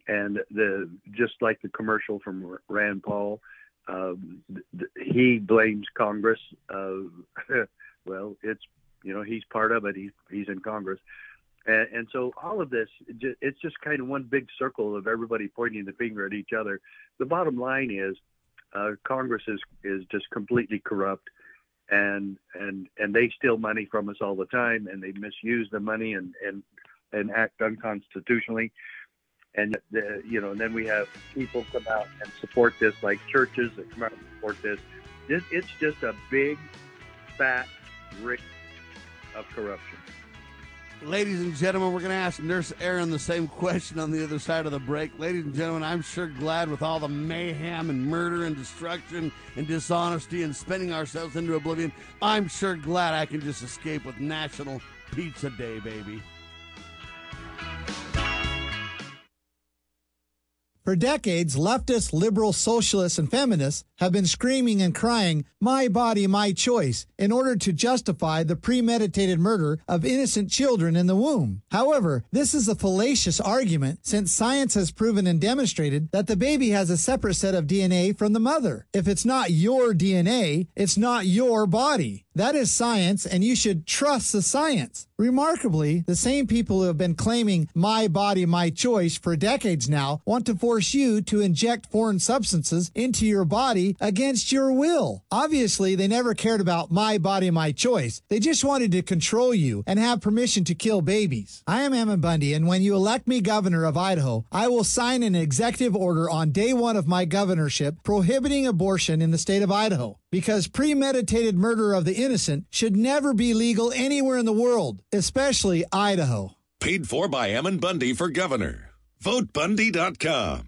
and the just like the commercial from Rand Paul, um, th- he blames Congress. Uh, well, it's you know he's part of it. He's he's in Congress, and, and so all of this it's just kind of one big circle of everybody pointing the finger at each other. The bottom line is uh, Congress is is just completely corrupt, and and and they steal money from us all the time, and they misuse the money and and and act unconstitutionally. And the, you know, and then we have people come out and support this, like churches that come out and support this. It, it's just a big, fat rick of corruption. Ladies and gentlemen, we're going to ask Nurse Erin the same question on the other side of the break. Ladies and gentlemen, I'm sure glad with all the mayhem and murder and destruction and dishonesty and spending ourselves into oblivion, I'm sure glad I can just escape with National Pizza Day, baby. For decades, leftists, liberal, socialists, and feminists have been screaming and crying, My body, my choice, in order to justify the premeditated murder of innocent children in the womb. However, this is a fallacious argument since science has proven and demonstrated that the baby has a separate set of DNA from the mother. If it's not your DNA, it's not your body. That is science, and you should trust the science. Remarkably, the same people who have been claiming my body, my choice for decades now want to force you to inject foreign substances into your against your will. Obviously, they never cared about my body, my choice. They just wanted to control you and have permission to kill babies. I am Ammon Bundy, and when you elect me governor of Idaho, I will sign an executive order on day one of my governorship prohibiting abortion in the state of Idaho because premeditated murder of the innocent should never be legal anywhere in the world, especially Idaho. Paid for by Ammon Bundy for governor. VoteBundy.com.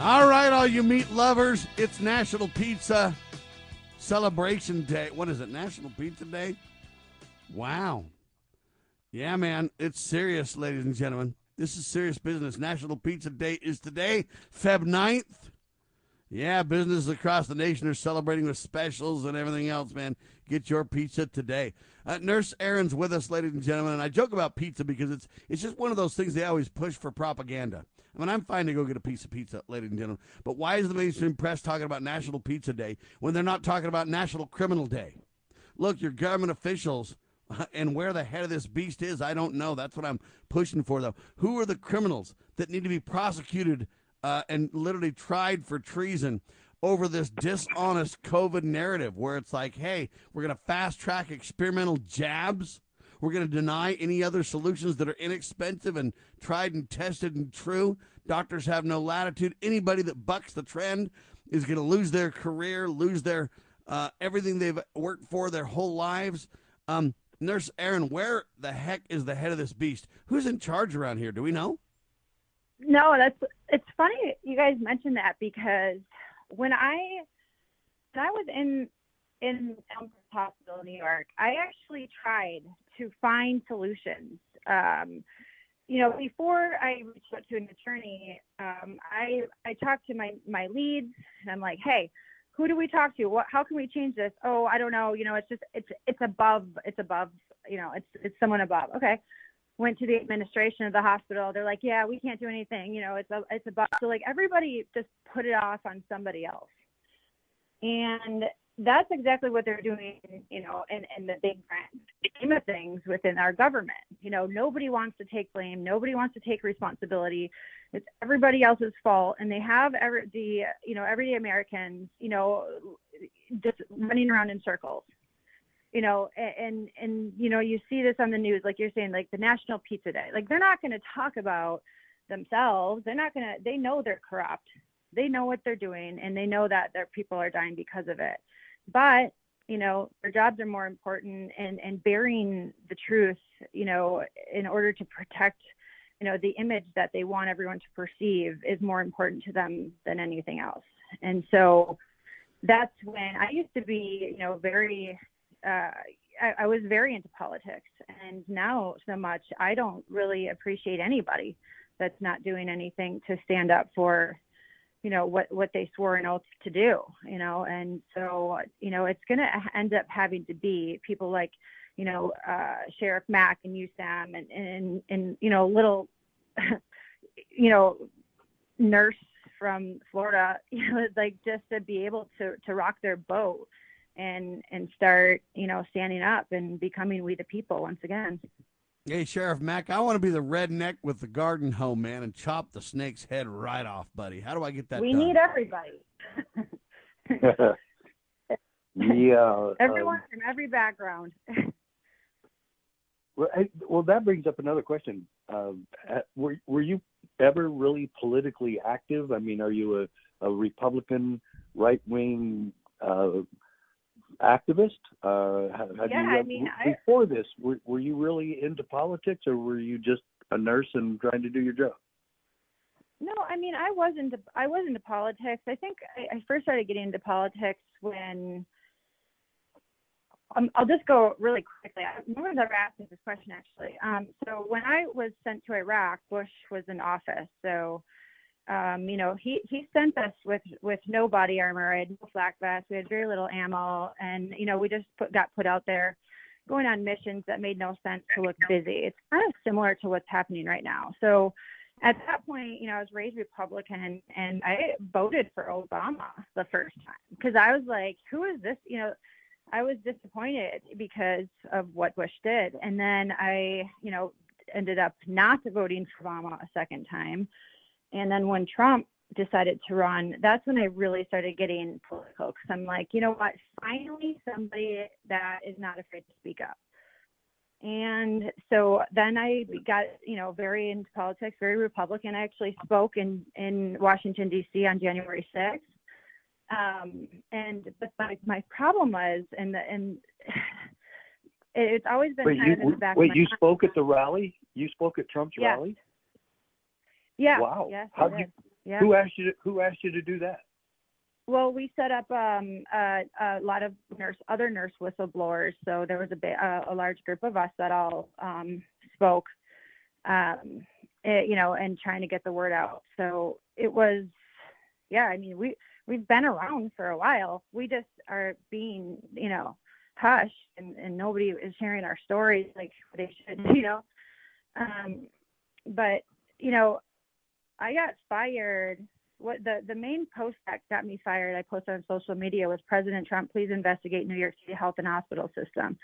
All right, all you meat lovers, it's National Pizza Celebration Day. What is it? National Pizza Day? Wow. Yeah, man, it's serious, ladies and gentlemen. This is serious business. National Pizza Day is today, Feb 9th. Yeah, businesses across the nation are celebrating with specials and everything else, man. Get your pizza today. Uh, Nurse Erin's with us, ladies and gentlemen, and I joke about pizza because it's it's just one of those things they always push for propaganda. I mean, I'm fine to go get a piece of pizza, ladies and gentlemen, but why is the mainstream press talking about National Pizza Day when they're not talking about National Criminal Day? Look, your government officials and where the head of this beast is, I don't know. That's what I'm pushing for, though. Who are the criminals that need to be prosecuted uh, and literally tried for treason over this dishonest COVID narrative where it's like, hey, we're going to fast track experimental jabs? We're going to deny any other solutions that are inexpensive and tried and tested and true. Doctors have no latitude. Anybody that bucks the trend is going to lose their career, lose their uh, everything they've worked for their whole lives. Um, Nurse Erin, where the heck is the head of this beast? Who's in charge around here? Do we know? No, that's it's funny you guys mentioned that because when I when I was in in Elmhurst Hospital, New York, I actually tried to find solutions. Um, you know, before I reached out to an attorney, um, I I talked to my my leads, and I'm like, hey, who do we talk to? What? How can we change this? Oh, I don't know. You know, it's just it's it's above it's above. You know, it's it's someone above. Okay. Went to the administration of the hospital. They're like, yeah, we can't do anything. You know, it's a it's above. So like everybody just put it off on somebody else. And that's exactly what they're doing, you know, in, in the big grand scheme of things within our government. You know, nobody wants to take blame, nobody wants to take responsibility. It's everybody else's fault, and they have every, the, you know, everyday Americans, you know, just running around in circles. You know, and and you know, you see this on the news, like you're saying, like the National Pizza Day. Like they're not going to talk about themselves. They're not going to. They know they're corrupt they know what they're doing and they know that their people are dying because of it but you know their jobs are more important and and bearing the truth you know in order to protect you know the image that they want everyone to perceive is more important to them than anything else. And so that's when i used to be you know very uh, I, I was very into politics. And now so much i don't really appreciate anybody that's not doing anything to stand up for you know what what they swore an oath to do you know? And so you know it's going to end up having to be people like you know uh sheriff mack and USAM and and and you know little you know nurse from florida you know like just to be able to to rock their boat and and start you know standing up and becoming we the people once again Hey, Sheriff Mack, I want to be the redneck with the garden hoe, man, and chop the snake's head right off, buddy. How do I get that we done? need everybody yeah. everyone um, from every background well, I, well, that brings up another question. Um, uh, were were you ever really politically active? I mean, are you a, a Republican, right wing uh, activist? Uh, have, Yeah, you, I mean, I- before this, were, were you really into politics, or were you just a nurse and trying to do your job? No, I mean, I wasn't. I wasn't into politics. I think I, I first started getting into politics when um, I'll just go really quickly. I- No one's ever asked me this question actually. Um, so when I was sent to Iraq, Bush was in office. So, um, you know, he, he sent us with, with no body armor. I had no flak vest. We had very little ammo. And, you know, we just put, got put out there going on missions that made no sense to look busy. It's kind of similar to what's happening right now. So at that point, you know, I was raised Republican and I voted for Obama the first time because I was like, who is this? You know, I was disappointed because of what Bush did. And then I, you know, ended up not voting for Obama a second time. And then when Trump decided to run, that's when I really started getting political because I'm like, you know what? Finally, somebody that is not afraid to speak up. And so then I got, you know, very into politics, very Republican. I actually spoke in, in Washington, D.C. on January 6th. Um, and but my, my problem was, and the, and it's always been Wait, kind you, of in the back wait, of my you mind. spoke at the rally? You spoke at Trump's Yeah. rally? Yeah. Wow. Yes, How'd you. Yeah. Who asked you? To, who asked you to do that? Well, we set up um, a, a lot of nurse, other nurse whistleblowers. So there was a, uh, a large group of us that all um, spoke, um, eh, you know, and trying to get the word out. So it was, yeah. I mean, we we've been around for a while. We just are being, you know, hushed, and, and nobody is hearing our stories like they should, you know. Um, but you know, I got fired. What the the main post that got me fired, I posted on social media was President Trump, please investigate New York City health and hospital system,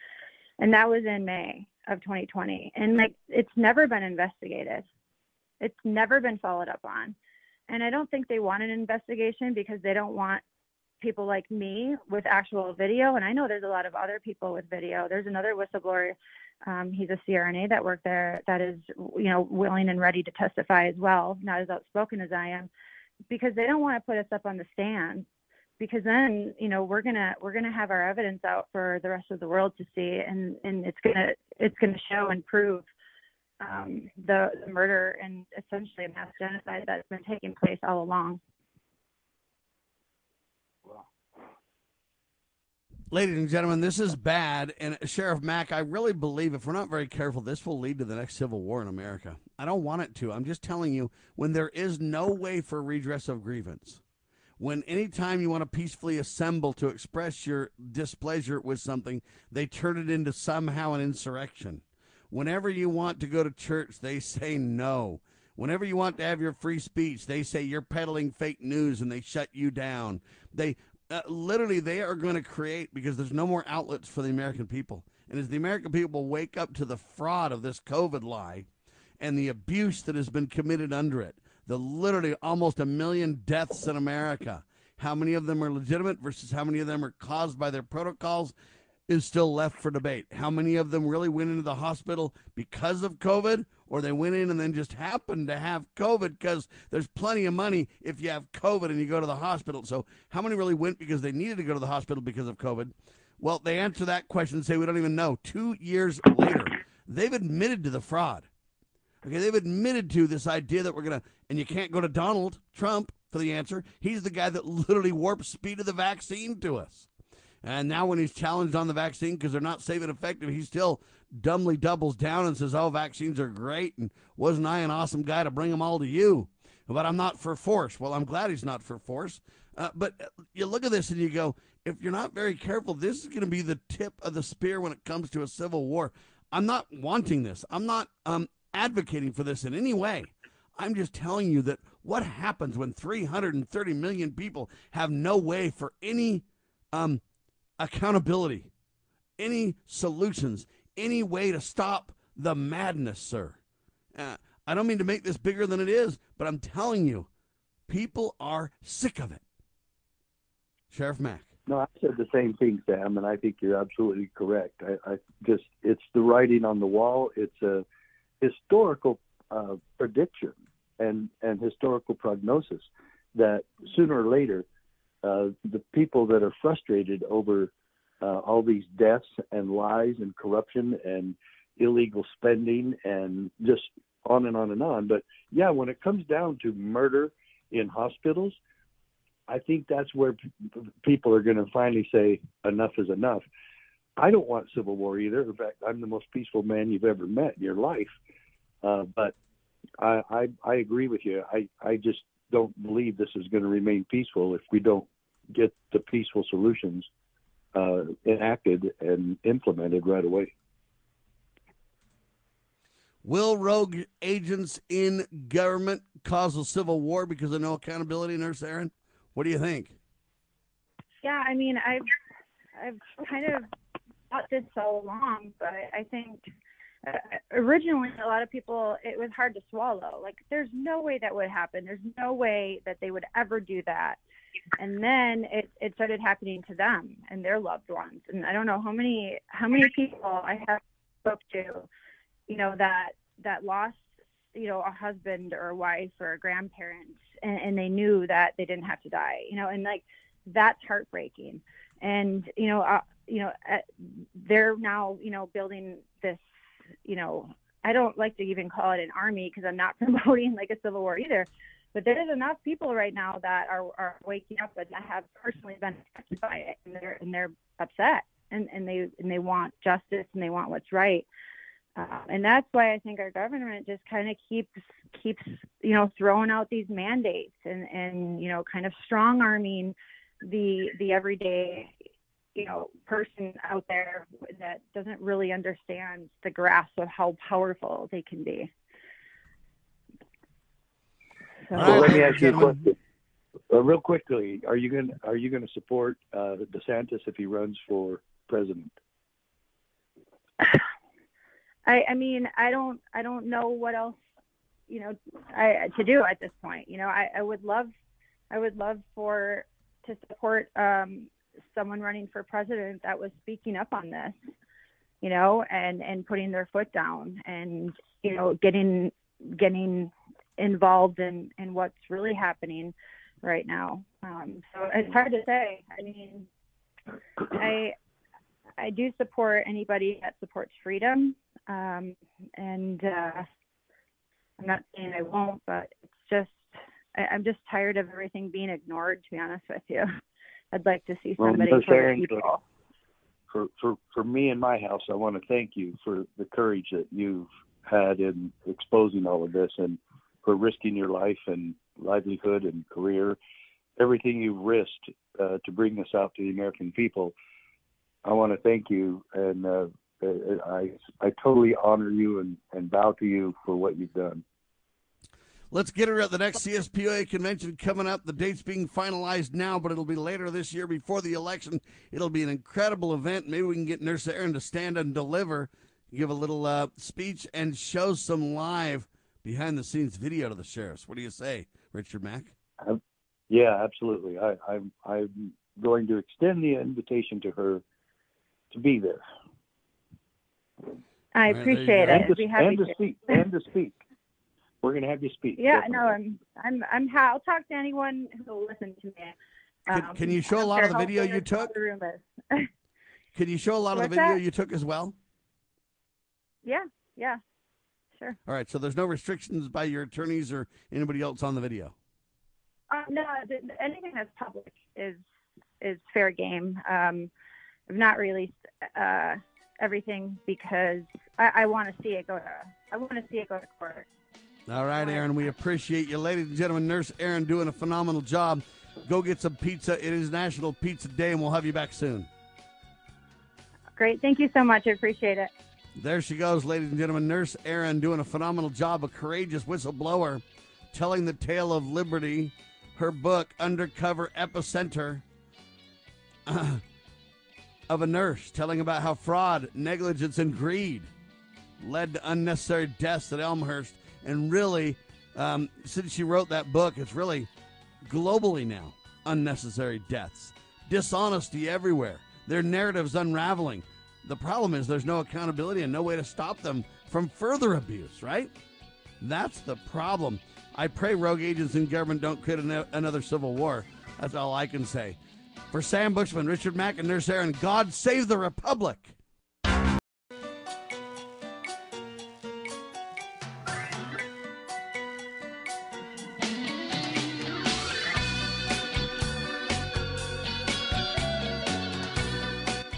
and that was in May of 2020. And like, it's never been investigated. It's never been followed up on, and I don't think they want an investigation because they don't want people like me with actual video. And I know there's a lot of other people with video. There's another whistleblower um, he's a CRNA that worked there that is, you know, willing and ready to testify as well, not as outspoken as I am, because they don't want to put us up on the stand. Because then, you know, we're gonna we're gonna have our evidence out for the rest of the world to see, and and it's gonna it's gonna show and prove um, the, the murder and essentially a mass genocide that's been taking place all along. Ladies and gentlemen, this is bad. And Sheriff Mack, I really believe if we're not very careful, this will lead to the next civil war in America. I don't want it to. I'm just telling you, when there is no way for redress of grievance, when anytime you want to peacefully assemble to express your displeasure with something, they turn it into somehow an insurrection. Whenever you want to go to church, they say no. Whenever you want to have your free speech, they say you're peddling fake news and they shut you down. They uh, literally they are going to create because there's no more outlets for the American people. And as the American people wake up to the fraud of this COVID lie and the abuse that has been committed under it, the literally almost a million deaths in America, how many of them are legitimate versus how many of them are caused by their protocols is still left for debate. How many of them really went into the hospital because of COVID, or they went in and then just happened to have COVID? Because there's plenty of money if you have COVID and you go to the hospital. So, how many really went because they needed to go to the hospital because of COVID? Well, they answer that question and say, we don't even know. Two years later, they've admitted to the fraud. Okay, they've admitted to this idea that we're going to, and you can't go to Donald Trump for the answer. He's the guy that literally warped speed of the vaccine to us. And now, when he's challenged on the vaccine because they're not safe and effective, he still dumbly doubles down and says, "Oh, vaccines are great," and wasn't I an awesome guy to bring them all to you? But I'm not for force. Well, I'm glad he's not for force. Uh, but you look at this and you go, if you're not very careful, this is going to be the tip of the spear when it comes to a civil war. I'm not wanting this. I'm not um, advocating for this in any way. I'm just telling you that what happens when 330 million people have no way for any um, accountability, any solutions, any way to stop the madness, sir. Uh, I don't mean to make this bigger than it is, but I'm telling you, people are sick of it. Sheriff Mack. No, I said the same thing, Sam, and I think you're absolutely correct. I, I just it's the writing on the wall. It's a historical uh, prediction and and historical prognosis that sooner or later uh, the people that are frustrated over uh, all these deaths and lies and corruption and illegal spending and just on and on and on. But yeah, when it comes down to murder in hospitals, I think that's where p- people are going to finally say enough is enough. I don't want civil war either. In fact, I'm the most peaceful man you've ever met in your life. Uh, but I, I I agree with you. I I just don't believe this is going to remain peaceful if we don't get the peaceful solutions uh, enacted and implemented right away. Will rogue agents in government cause a civil war because of no accountability, Nurse Erin? What do you think? Yeah, I mean, I've I've kind of thought this so long, but I think uh, originally a lot of people it was hard to swallow. Like, there's no way that would happen. There's no way that they would ever do that. And then it it started happening to them and their loved ones. And I don't know how many how many people I have spoke to, you know, that that lost you know a husband or a wife or a grandparent and, and they knew that they didn't have to die you know and like that's heartbreaking and you know uh, you know uh, they're now you know building this you know i don't like to even call it an army because i'm not promoting like a civil war either but there's enough people right now that are, are waking up and have personally been affected by it and they're and they're upset and, and they and they want justice and they want what's right uh, and that's why I think our government just kind of keeps keeps you know throwing out these mandates and and you know kind of strong arming the the everyday you know person out there that doesn't really understand the grasp of how powerful they can be. So, well, let me ask you a question. Uh, real quickly, are you going are you going to support uh, DeSantis if he runs for president? I, I mean, I don't, I don't know what else, you know, I, to do at this point. You know, I, I would love, I would love for to support um, someone running for president that was speaking up on this, you know, and and putting their foot down and you know getting getting involved in in what's really happening right now. Um, so it's hard to say. I mean, I I do support anybody that supports freedom um, and uh, I'm not saying I won't, but it's just I, am just tired of everything being ignored. To be honest with you, I'd like to see somebody well, for people. For, for for me and my house, I want to thank you for the courage that you've had in exposing all of this and for risking your life and livelihood and career, everything you've risked uh, to bring this out to the American people. I want to thank you and uh, I I totally honor you and, and bow to you for what you've done. Let's get her at the next CSPOA convention coming up. The date's being finalized now, but it'll be later this year before the election. It'll be an incredible event. Maybe we can get Nurse Erin to stand and deliver, give a little uh, speech, and show some live behind the scenes video to the sheriffs. What do you say, Richard Mack? Uh, yeah, absolutely. I, I'm I'm going to extend the invitation to her to be there. I appreciate it. And to, and to speak. And to speak. We're going to have you speak. Yeah, definitely. no, I'm, I'm, I'm. I'll talk to anyone who will listen to me. Um, can, can, you show a lot of the video you took? can you show a lot of the video that? you took as well? Yeah, yeah, sure. All right, so there's no restrictions by your attorneys or anybody else on the video. Uh, no, anything that's public is is fair game. Um, I've not released uh, everything because I, I want to see it go to I want to see it go to court. All right, Erin, we appreciate you, ladies and gentlemen. Nurse Erin doing a phenomenal job. Go get some pizza. It is National Pizza Day, and we'll have you back soon. Great, thank you so much. I appreciate it. There she goes, ladies and gentlemen. Nurse Erin doing a phenomenal job, a courageous whistleblower, telling the tale of liberty. Her book, Undercover Epicenter. of a nurse telling about how fraud, negligence, and greed led to unnecessary deaths at Elmhurst. And really, um, since she wrote that book, it's really globally now unnecessary deaths, dishonesty everywhere. Their narratives unraveling. The problem is there's no accountability and no way to stop them from further abuse, right? That's the problem. I pray rogue agents in government don't create another civil war. That's all I can say. For Sam Bushman, Richard Mack, and Nurse Erin, God save the Republic.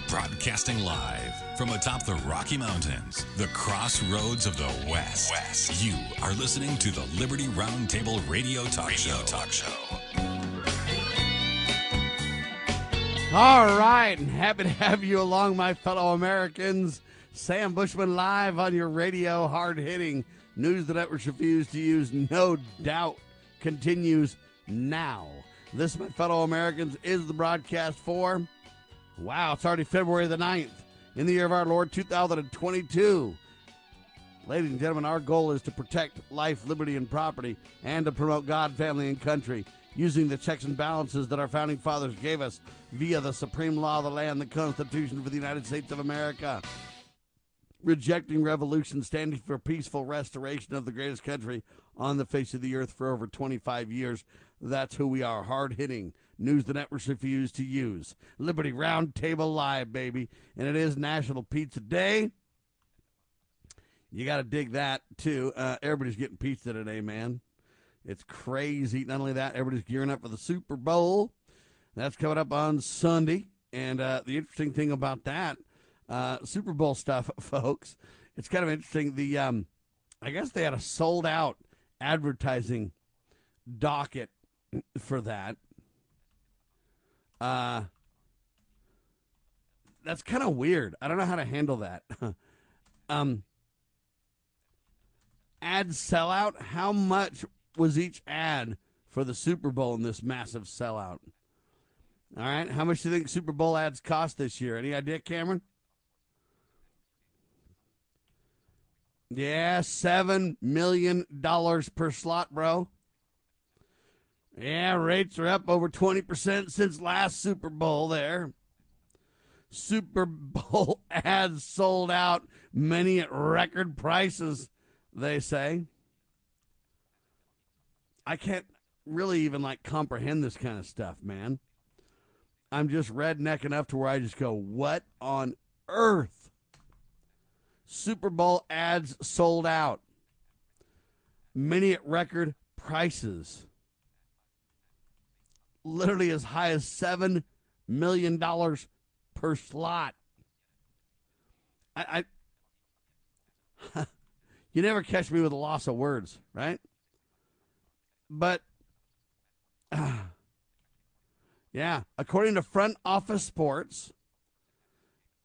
Broadcasting live from atop the Rocky Mountains, the crossroads of the West. West. You are listening to the Liberty Roundtable Radio Talk radio Show. Talk Show. All right, and happy to have you along, my fellow Americans. Sam Bushman live on your radio, hard hitting news the networks refuse to use, no doubt, continues now. This, my fellow Americans, is the broadcast for. Wow, it's already February the 9th in the year of our Lord 2022. Ladies and gentlemen, our goal is to protect life, liberty, and property and to promote God, family, and country using the checks and balances that our founding fathers gave us via the supreme law of the land, the Constitution for the United States of America. Rejecting revolution, standing for peaceful restoration of the greatest country on the face of the earth for over 25 years. That's who we are. Hard hitting. News the networks refuse to use. Liberty Roundtable Live, baby. And it is National Pizza Day. You got to dig that, too. Uh, everybody's getting pizza today, man. It's crazy. Not only that, everybody's gearing up for the Super Bowl. That's coming up on Sunday. And uh, the interesting thing about that, uh, Super Bowl stuff, folks, it's kind of interesting. The um, I guess they had a sold out advertising docket for that. Uh, that's kind of weird. I don't know how to handle that. um, ad sellout. How much was each ad for the Super Bowl in this massive sellout? All right. How much do you think Super Bowl ads cost this year? Any idea, Cameron? Yeah, seven million dollars per slot, bro. Yeah, rates are up over 20% since last Super Bowl there. Super Bowl ads sold out, many at record prices, they say. I can't really even like comprehend this kind of stuff, man. I'm just redneck enough to where I just go, what on earth? Super Bowl ads sold out. Many at record prices. Literally as high as $7 million per slot. I, I you never catch me with a loss of words, right? But uh, yeah, according to Front Office Sports,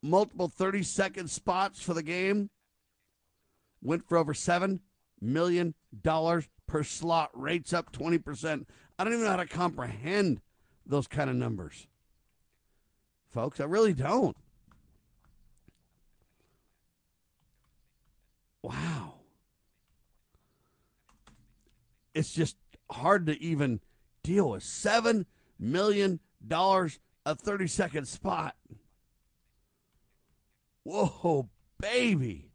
multiple 30 second spots for the game went for over $7 million per slot, rates up 20%. I don't even know how to comprehend those kind of numbers. Folks, I really don't. Wow. It's just hard to even deal with. $7 million a 30 second spot. Whoa, baby.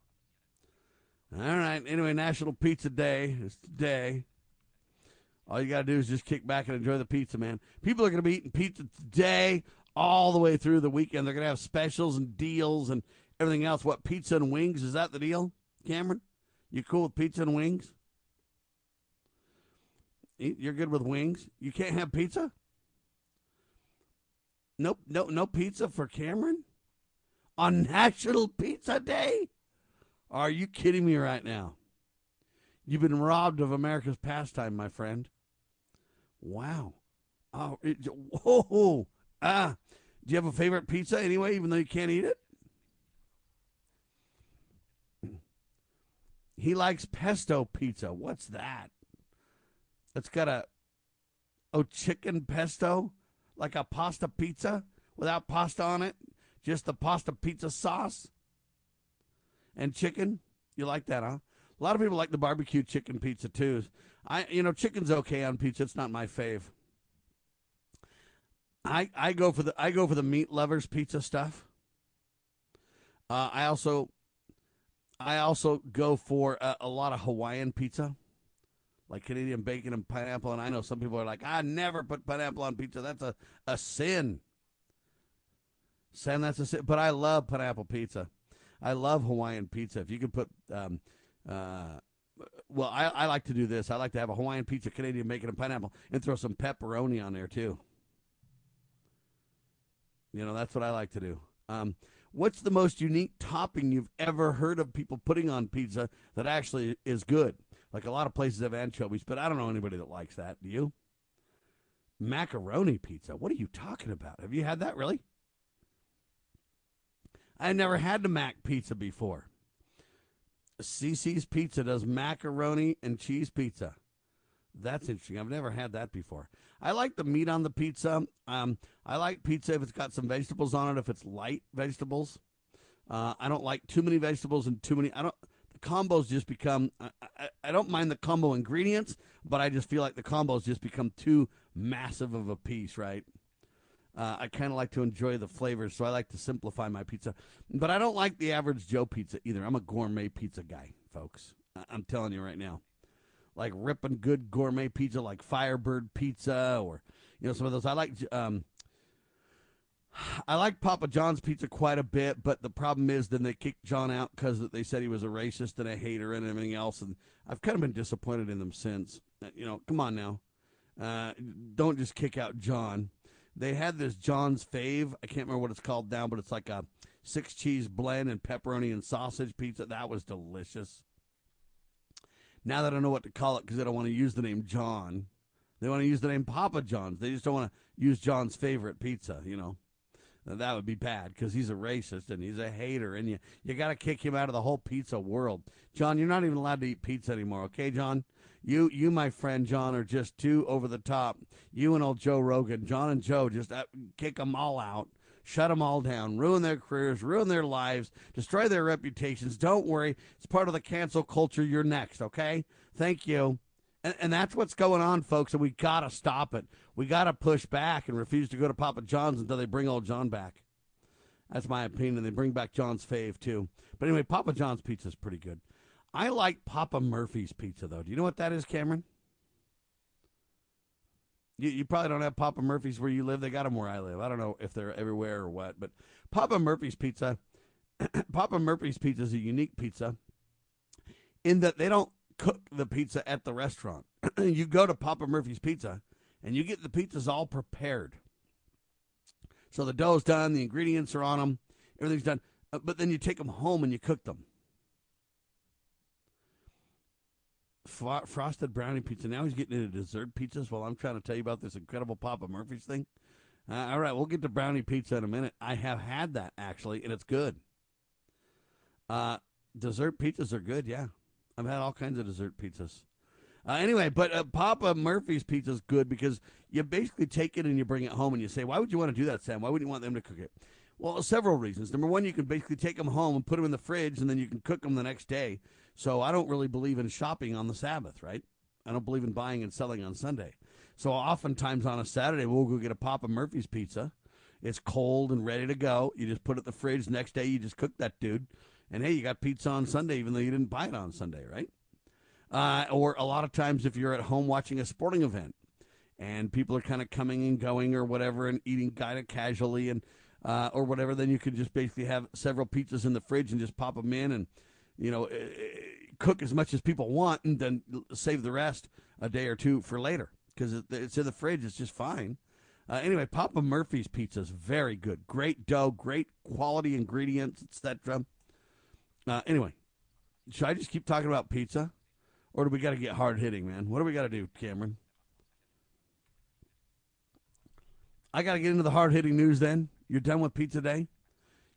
All right. Anyway, National Pizza Day is today. All you got to do is just kick back and enjoy the pizza, man. People are going to be eating pizza today all the way through the weekend. They're going to have specials and deals and everything else. What, pizza and wings? Is that the deal, Cameron? You cool with pizza and wings? You're good with wings? You can't have pizza? Nope, no, no pizza for Cameron? On National Pizza Day? Are you kidding me right now? You've been robbed of America's pastime, my friend. Wow. Oh, it, whoa. Ah. Do you have a favorite pizza anyway, even though you can't eat it? He likes pesto pizza. What's that? It's got a oh chicken pesto, like a pasta pizza without pasta on it, just the pasta pizza sauce and chicken. You like that, huh? A lot of people like the barbecue chicken pizza too. I you know chicken's okay on pizza. It's not my fave. I I go for the I go for the meat lovers pizza stuff. Uh, I also I also go for a, a lot of Hawaiian pizza like Canadian bacon and pineapple. And I know some people are like, I never put pineapple on pizza. That's a, a sin. Sam, that's a sin. But I love pineapple pizza. I love Hawaiian pizza. If you could put, um, uh, well, I, I like to do this. I like to have a Hawaiian pizza, Canadian bacon, and pineapple, and throw some pepperoni on there too. You know, that's what I like to do. Um, what's the most unique topping you've ever heard of people putting on pizza that actually is good? Like a lot of places have anchovies, but I don't know anybody that likes that. Do you? Macaroni pizza. What are you talking about? Have you had that really? I never had the mac pizza before. CiCi's Pizza does macaroni and cheese pizza. That's interesting. I've never had that before. I like the meat on the pizza. Um, I like pizza if it's got some vegetables on it. If it's light vegetables, uh, I don't like too many vegetables and too many. I don't. The combos just become. I, I, I don't mind the combo ingredients, but I just feel like the combos just become too massive of a piece, right? Uh, I kind of like to enjoy the flavors, so I like to simplify my pizza. But I don't like the average Joe pizza either. I'm a gourmet pizza guy, folks. I- I'm telling you right now. Like ripping good gourmet pizza, like Firebird Pizza, or you know some of those. I like um, I like Papa John's pizza quite a bit, but the problem is then they kicked John out because they said he was a racist and a hater and everything else, and I've kind of been disappointed in them since. Uh, You know, come on now, uh, don't just kick out John. They had this John's Fave. I can't remember what it's called now, but it's like a six cheese blend and pepperoni and sausage pizza. That was delicious. Now that I know what to call it because they don't want to use the name John, they want to use the name Papa John's. They just don't want to use John's favorite pizza. You know, that would be bad because he's a racist and he's a hater, and you you got to kick him out of the whole pizza world. John, you're not even allowed to eat pizza anymore. Okay, John. You, you, my friend John, are just too over the top. You and old Joe Rogan, John and Joe, just uh, kick them all out, shut them all down, ruin their careers, ruin their lives, destroy their reputations. Don't worry, it's part of the cancel culture. You're next, okay? Thank you. And, and that's what's going on, folks. And we gotta stop it. We gotta push back and refuse to go to Papa John's until they bring old John back. That's my opinion. They bring back John's fave too. But anyway, Papa John's pizza is pretty good. I like Papa Murphy's pizza though. Do you know what that is, Cameron? You, you probably don't have Papa Murphy's where you live. They got them where I live. I don't know if they're everywhere or what, but Papa Murphy's pizza, Papa Murphy's pizza is a unique pizza in that they don't cook the pizza at the restaurant. you go to Papa Murphy's Pizza and you get the pizzas all prepared. So the dough's done, the ingredients are on them, everything's done. Uh, But then you take them home and you cook them. Fro- frosted brownie pizza. Now he's getting into dessert pizzas while I'm trying to tell you about this incredible Papa Murphy's thing. Uh, all right, we'll get to brownie pizza in a minute. I have had that actually, and it's good. Uh, dessert pizzas are good. Yeah, I've had all kinds of dessert pizzas. Uh, anyway, but uh, Papa Murphy's pizza is good because you basically take it and you bring it home and you say, why would you want to do that, Sam? Why would you want them to cook it? Well, several reasons. Number one, you can basically take them home and put them in the fridge and then you can cook them the next day. So I don't really believe in shopping on the Sabbath, right? I don't believe in buying and selling on Sunday. So oftentimes on a Saturday, we'll go get a Papa Murphy's pizza. It's cold and ready to go. You just put it in the fridge. Next day, you just cook that dude. And hey, you got pizza on Sunday, even though you didn't buy it on Sunday, right? Uh, or a lot of times, if you're at home watching a sporting event and people are kind of coming and going or whatever and eating kind of casually and uh, or whatever, then you could just basically have several pizzas in the fridge and just pop them in and you know eh, cook as much as people want and then save the rest a day or two for later because it's in the fridge. It's just fine. Uh, anyway, Papa Murphy's pizza is very good. Great dough, great quality ingredients, etc. Uh, anyway, should I just keep talking about pizza, or do we got to get hard hitting, man? What do we got to do, Cameron? I got to get into the hard hitting news. Then you're done with pizza day.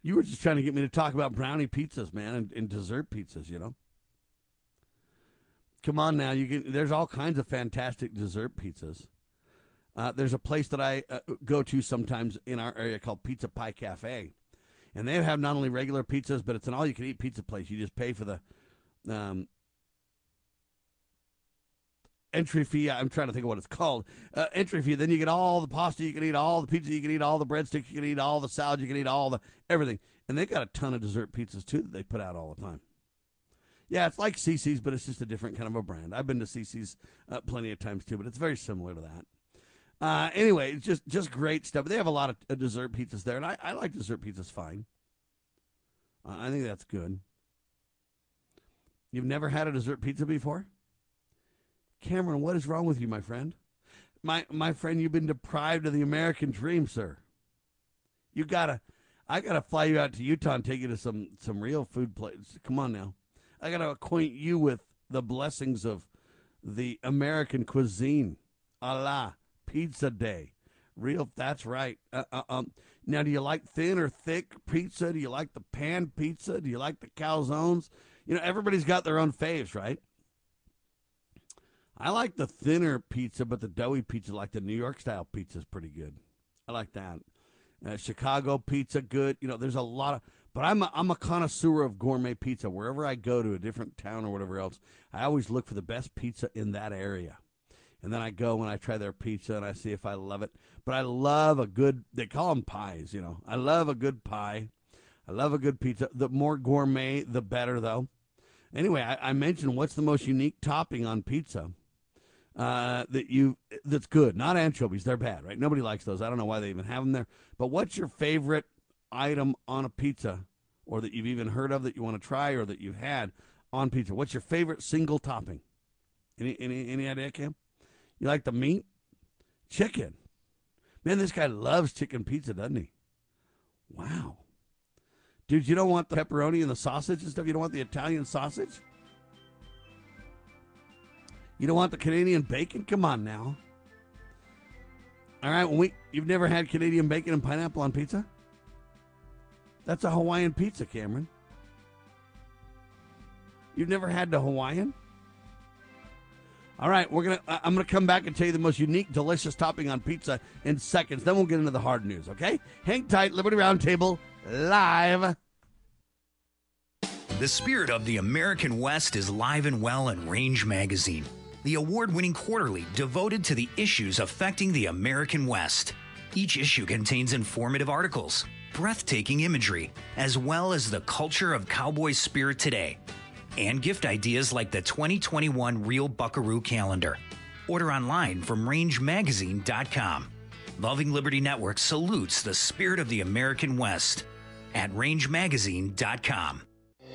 You were just trying to get me to talk about brownie pizzas, man, and, and dessert pizzas. You know. Come on now, you can. There's all kinds of fantastic dessert pizzas. Uh, there's a place that I uh, go to sometimes in our area called Pizza Pie Cafe, and they have not only regular pizzas, but it's an all-you-can-eat pizza place. You just pay for the um, entry fee. I'm trying to think of what it's called. Uh, entry fee. Then you get all the pasta you can eat, all the pizza you can eat, all the breadsticks you can eat, all the salad you can eat, all the everything. And they got a ton of dessert pizzas too that they put out all the time. Yeah, it's like CiCi's, but it's just a different kind of a brand. I've been to CiCi's uh, plenty of times too, but it's very similar to that. Uh, anyway, it's just just great stuff. They have a lot of uh, dessert pizzas there, and I, I like dessert pizzas fine. Uh, I think that's good. You've never had a dessert pizza before? Cameron, what is wrong with you, my friend? My my friend, you've been deprived of the American dream, sir. You gotta I gotta fly you out to Utah and take you to some some real food place. Come on now, I gotta acquaint you with the blessings of the American cuisine. Allah, pizza day, real. That's right. Uh, uh, um, now, do you like thin or thick pizza? Do you like the pan pizza? Do you like the calzones? You know, everybody's got their own faves, right? I like the thinner pizza, but the doughy pizza, like the New York style pizza, is pretty good. I like that. Uh, Chicago pizza, good. You know, there's a lot of, but I'm a, I'm a connoisseur of gourmet pizza. Wherever I go to a different town or whatever else, I always look for the best pizza in that area. And then I go and I try their pizza and I see if I love it. But I love a good, they call them pies, you know. I love a good pie. I love a good pizza. The more gourmet, the better, though. Anyway, I, I mentioned what's the most unique topping on pizza uh, that you that's good. Not anchovies; they're bad, right? Nobody likes those. I don't know why they even have them there. But what's your favorite item on a pizza, or that you've even heard of that you want to try, or that you've had on pizza? What's your favorite single topping? Any any any idea, Cam? You like the meat? Chicken. Man, this guy loves chicken pizza, doesn't he? Wow. Dude, you don't want the pepperoni and the sausage and stuff? You don't want the Italian sausage? You don't want the Canadian bacon? Come on now. All right, when we you've never had Canadian bacon and pineapple on pizza? That's a Hawaiian pizza, Cameron. You've never had the Hawaiian? All right, we're gonna. I'm gonna come back and tell you the most unique, delicious topping on pizza in seconds. Then we'll get into the hard news. Okay? Hang tight. Liberty Roundtable live. The spirit of the American West is live and well in Range Magazine, the award winning quarterly devoted to the issues affecting the American West. Each issue contains informative articles, breathtaking imagery, as well as the culture of cowboy spirit today and gift ideas like the 2021 Real Buckaroo calendar. Order online from rangemagazine.com. Loving Liberty Network salutes the spirit of the American West at rangemagazine.com.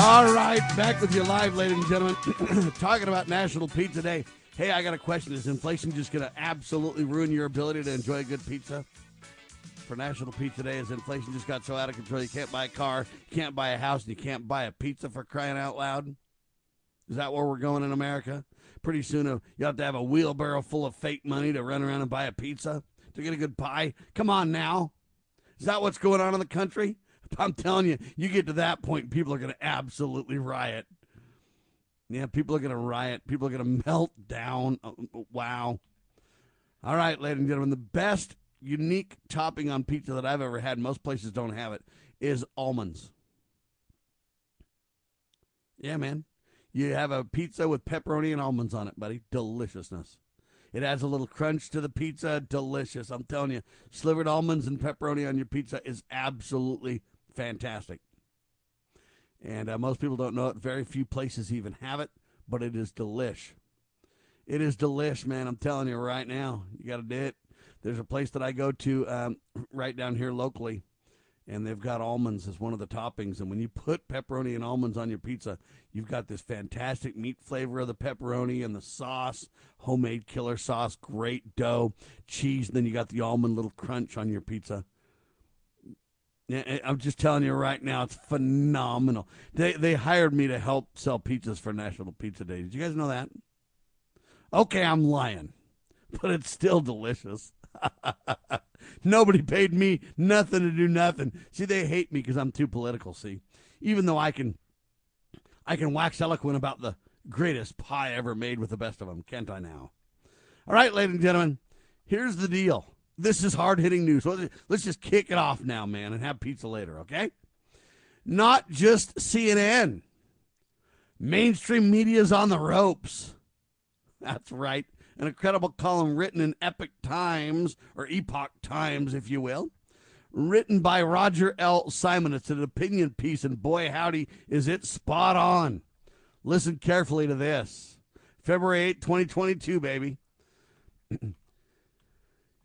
All right, back with you live, ladies and gentlemen. Talking about National Pizza Day. Hey, I got a question. Is inflation just going to absolutely ruin your ability to enjoy a good pizza? For National Pizza Day, is inflation just got so out of control, you can't buy a car, you can't buy a house, and you can't buy a pizza for crying out loud? Is that where we're going in America? Pretty soon, uh, you have to have a wheelbarrow full of fake money to run around and buy a pizza to get a good pie. Come on now. Is that what's going on in the country? I'm telling you, you get to that point, people are going to absolutely riot. Yeah, people are going to riot. People are going to melt down. Oh, oh, oh, wow. All right, ladies and gentlemen, the best unique topping on pizza that I've ever had, most places don't have it, is almonds. Yeah, man. You have a pizza with pepperoni and almonds on it, buddy. Deliciousness. It adds a little crunch to the pizza. Delicious. I'm telling you, slivered almonds and pepperoni on your pizza is absolutely fantastic. And uh, most people don't know it. Very few places even have it, but it is delish. It is delish, man. I'm telling you right now. You got to do it. There's a place that I go to um, right down here locally, and they've got almonds as one of the toppings. And when you put pepperoni and almonds on your pizza, you've got this fantastic meat flavor of the pepperoni and the sauce, homemade killer sauce, great dough, cheese. And then you got the almond little crunch on your pizza. Yeah, eh, I'm just telling you right now, it's phenomenal. They they hired me to help sell pizzas for National Pizza Day. Did you guys know that? Okay, I'm lying, but it's still delicious. Nobody paid me nothing to do nothing. See, they hate me because I'm too political. See, even though I can, I can wax eloquent about the greatest pie ever made with the best of them, can't I? Now, all right, ladies and gentlemen, here's the deal. This is hard hitting news. Let's just kick it off now, man, and have pizza later, okay? Not just CNN. Mainstream media's on the ropes. That's right. An incredible column written in Epic Times, or Epoch Times, if you will. Written by Roger L. Simon. It's an opinion piece, and boy, howdy, is it spot on. Listen carefully to this. February 8, 2022, baby.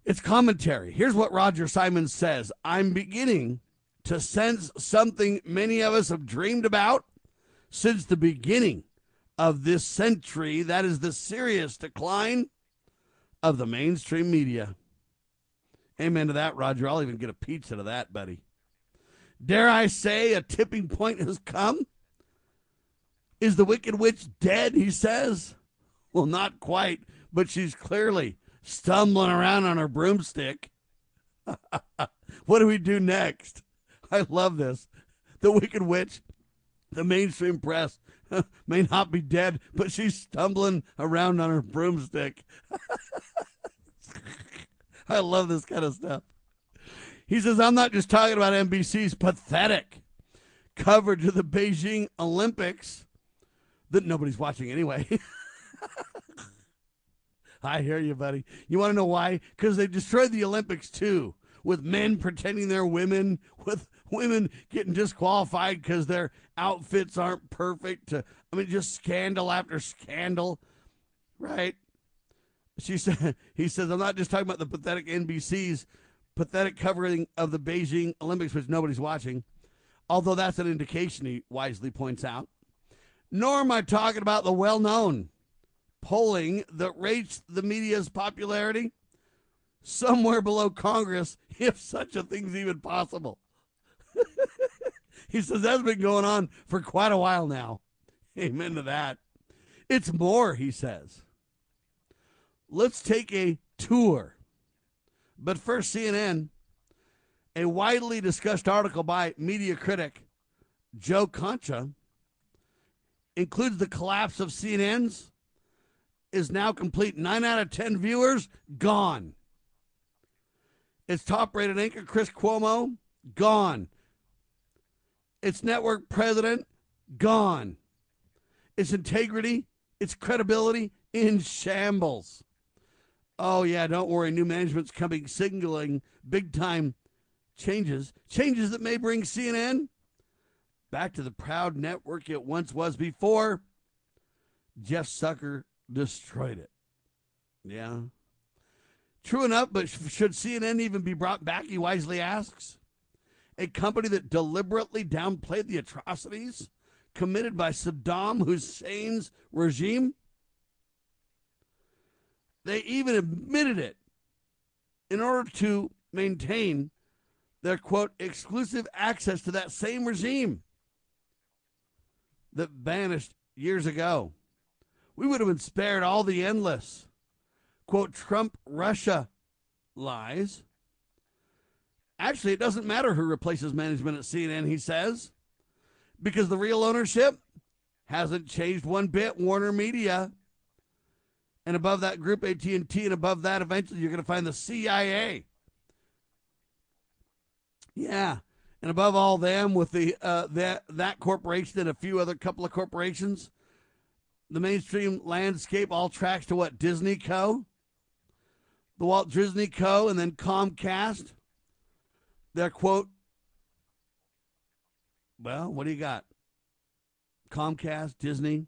it's commentary. Here's what Roger Simon says I'm beginning to sense something many of us have dreamed about since the beginning of this century. That is the serious decline of the mainstream media. Amen to that, Roger. I'll even get a pizza to that, buddy. Dare I say a tipping point has come? Is the Wicked Witch dead, he says? Well, not quite, but she's clearly stumbling around on her broomstick. what do we do next? I love this. The Wicked Witch, the mainstream press, may not be dead, but she's stumbling around on her broomstick. I love this kind of stuff. He says, I'm not just talking about NBC's pathetic coverage of the Beijing Olympics that nobody's watching anyway. I hear you, buddy. You want to know why? Because they destroyed the Olympics too, with men pretending they're women, with women getting disqualified because their outfits aren't perfect. I mean, just scandal after scandal, right? She said, he says, I'm not just talking about the pathetic NBC's pathetic covering of the Beijing Olympics, which nobody's watching, although that's an indication, he wisely points out. Nor am I talking about the well known polling that rates the media's popularity somewhere below Congress, if such a thing's even possible. he says that's been going on for quite a while now. Amen to that. It's more, he says. Let's take a tour. But first, CNN, a widely discussed article by media critic Joe Concha includes the collapse of CNN's is now complete. Nine out of 10 viewers gone. Its top rated anchor, Chris Cuomo, gone. Its network president, gone. Its integrity, its credibility in shambles. Oh, yeah, don't worry. New management's coming, signaling big time changes. Changes that may bring CNN back to the proud network it once was before Jeff Zucker destroyed it. Yeah. True enough, but should CNN even be brought back? He wisely asks. A company that deliberately downplayed the atrocities committed by Saddam Hussein's regime they even admitted it in order to maintain their quote exclusive access to that same regime that vanished years ago. We would have been spared all the endless quote Trump Russia lies. Actually, it doesn't matter who replaces management at CNN, he says, because the real ownership hasn't changed one bit. Warner Media and above that group AT&T and above that eventually you're going to find the CIA. Yeah. And above all them with the uh, that that corporation and a few other couple of corporations, the mainstream landscape all tracks to what Disney Co. The Walt Disney Co. and then Comcast. Their quote. Well, what do you got? Comcast, Disney.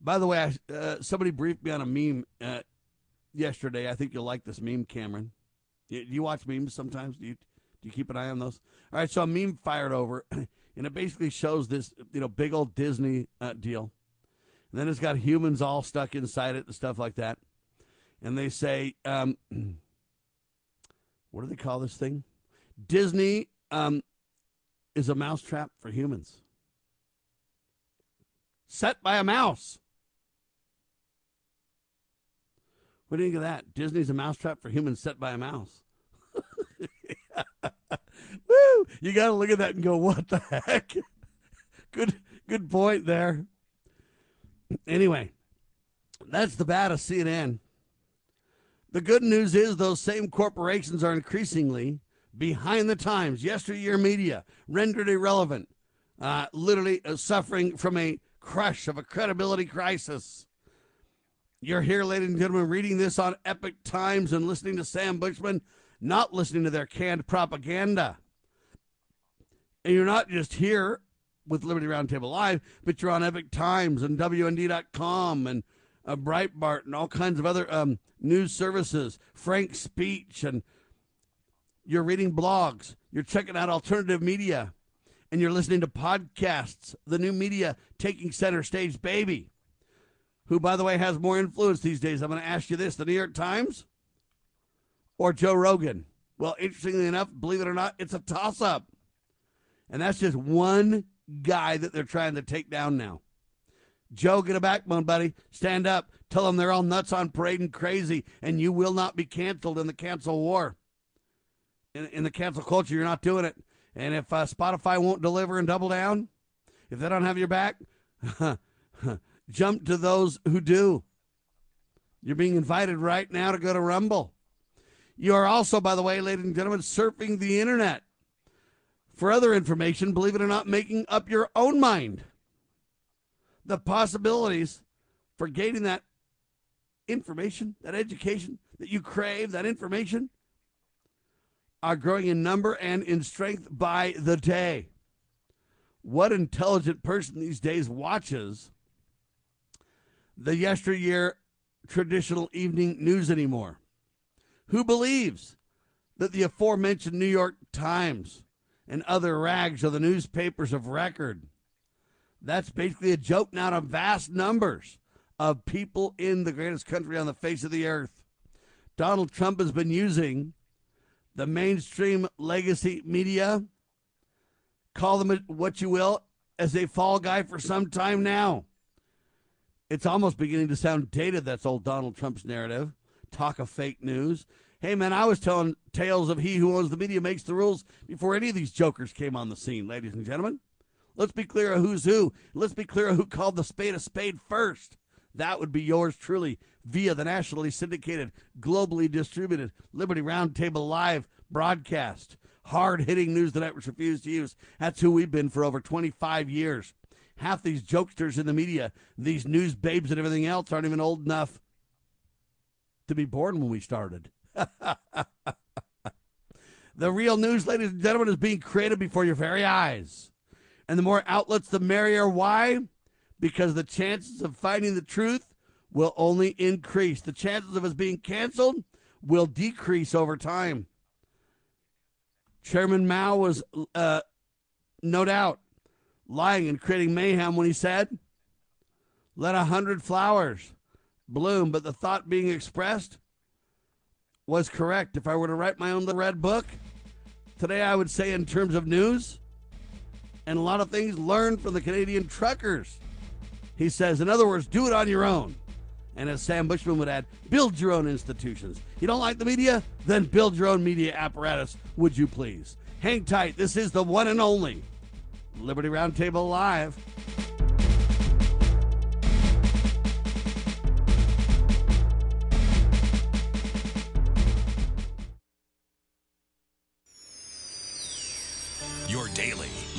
By the way, I, uh, somebody briefed me on a meme uh, yesterday. I think you'll like this meme, Cameron. Do you watch memes sometimes? Do you do you keep an eye on those? All right, so a meme fired over, and it basically shows this you know big old Disney uh, deal, and then it's got humans all stuck inside it and stuff like that, and they say, um, what do they call this thing? Disney um, is a mousetrap for humans, set by a mouse. What do you think of that? Disney's a mousetrap for humans set by a mouse. Woo! You got to look at that and go, "What the heck?" good, good point there. Anyway, that's the bad of CNN. The good news is those same corporations are increasingly behind the times. Yesteryear media rendered irrelevant, uh, literally uh, suffering from a crush of a credibility crisis. You're here, ladies and gentlemen, reading this on Epic Times and listening to Sam Bushman, not listening to their canned propaganda. And you're not just here with Liberty Roundtable Live, but you're on Epic Times and WND.com and uh, Breitbart and all kinds of other um, news services, Frank Speech, and you're reading blogs, you're checking out alternative media, and you're listening to podcasts, the new media taking center stage, baby who, by the way, has more influence these days? I'm going to ask you this the New York Times or Joe Rogan? Well, interestingly enough, believe it or not, it's a toss up. And that's just one guy that they're trying to take down now. Joe, get a backbone, buddy. Stand up. Tell them they're all nuts on parade and crazy, and you will not be canceled in the cancel war. In, in the cancel culture, you're not doing it. And if uh, Spotify won't deliver and double down, if they don't have your back, Jump to those who do. You're being invited right now to go to Rumble. You are also, by the way, ladies and gentlemen, surfing the internet for other information, believe it or not, making up your own mind. The possibilities for gaining that information, that education that you crave, that information, are growing in number and in strength by the day. What intelligent person these days watches the yesteryear traditional evening news anymore? Who believes that the aforementioned New York Times and other rags of the newspapers of record? That's basically a joke now to vast numbers of people in the greatest country on the face of the earth. Donald Trump has been using the mainstream legacy media, call them what you will, as a fall guy for some time now. It's almost beginning to sound dated. That's old Donald Trump's narrative. Talk of fake news. Hey, man, I was telling tales of he who owns the media makes the rules before any of these jokers came on the scene, ladies and gentlemen. Let's be clear of who's who. Let's be clear of who called the spade a spade first. That would be yours truly via the nationally syndicated, globally distributed Liberty Roundtable Live broadcast. Hard hitting news the networks refuse to use. That's who we've been for over 25 years half these jokesters in the media, these news babes and everything else, aren't even old enough to be born when we started. the real news, ladies and gentlemen, is being created before your very eyes. And the more outlets, the merrier. Why? Because the chances of finding the truth will only increase. The chances of us being canceled will decrease over time. Chairman Mao was, uh, no doubt, lying and creating mayhem when he said, Let a hundred flowers bloom, but the thought being expressed was correct. If I were to write my own the red book, today I would say, in terms of news and a lot of things, learn from the Canadian truckers. He says, in other words, do it on your own. And as Sam Bushman would add, build your own institutions. You don't like the media? Then build your own media apparatus, would you please? Hang tight. This is the one and only Liberty Roundtable Live.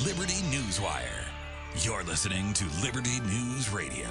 Liberty Newswire. You're listening to Liberty News Radio.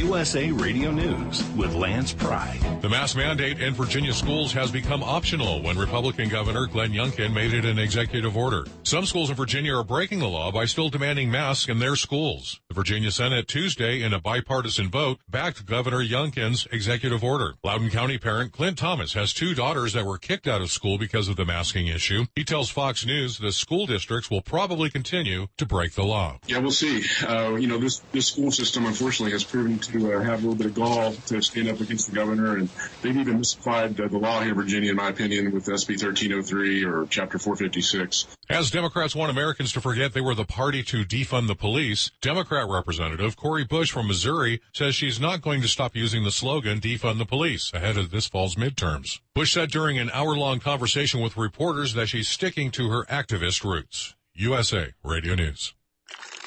USA Radio News with Lance Pride. The mask mandate in Virginia schools has become optional when Republican Governor Glenn Youngkin made it an executive order. Some schools in Virginia are breaking the law by still demanding masks in their schools. The Virginia Senate Tuesday, in a bipartisan vote, backed Governor Youngkin's executive order. Loudoun County parent Clint Thomas has two daughters that were kicked out of school because of the masking issue. He tells Fox News the school districts will probably continue to break the law. Yeah, we'll see. Uh, you know, this, this school system, unfortunately, has proven to uh, have a little bit of gall to stand up against the governor, and they've even misapplied uh, the law here in Virginia, in my opinion, with SB 1303 or Chapter 456. As Democrats want Americans to forget they were the party to defund the police, Democrat Representative Cori Bush from Missouri says she's not going to stop using the slogan defund the police ahead of this fall's midterms. Bush said during an hour-long conversation with reporters that she's sticking to her activist roots. USA Radio News.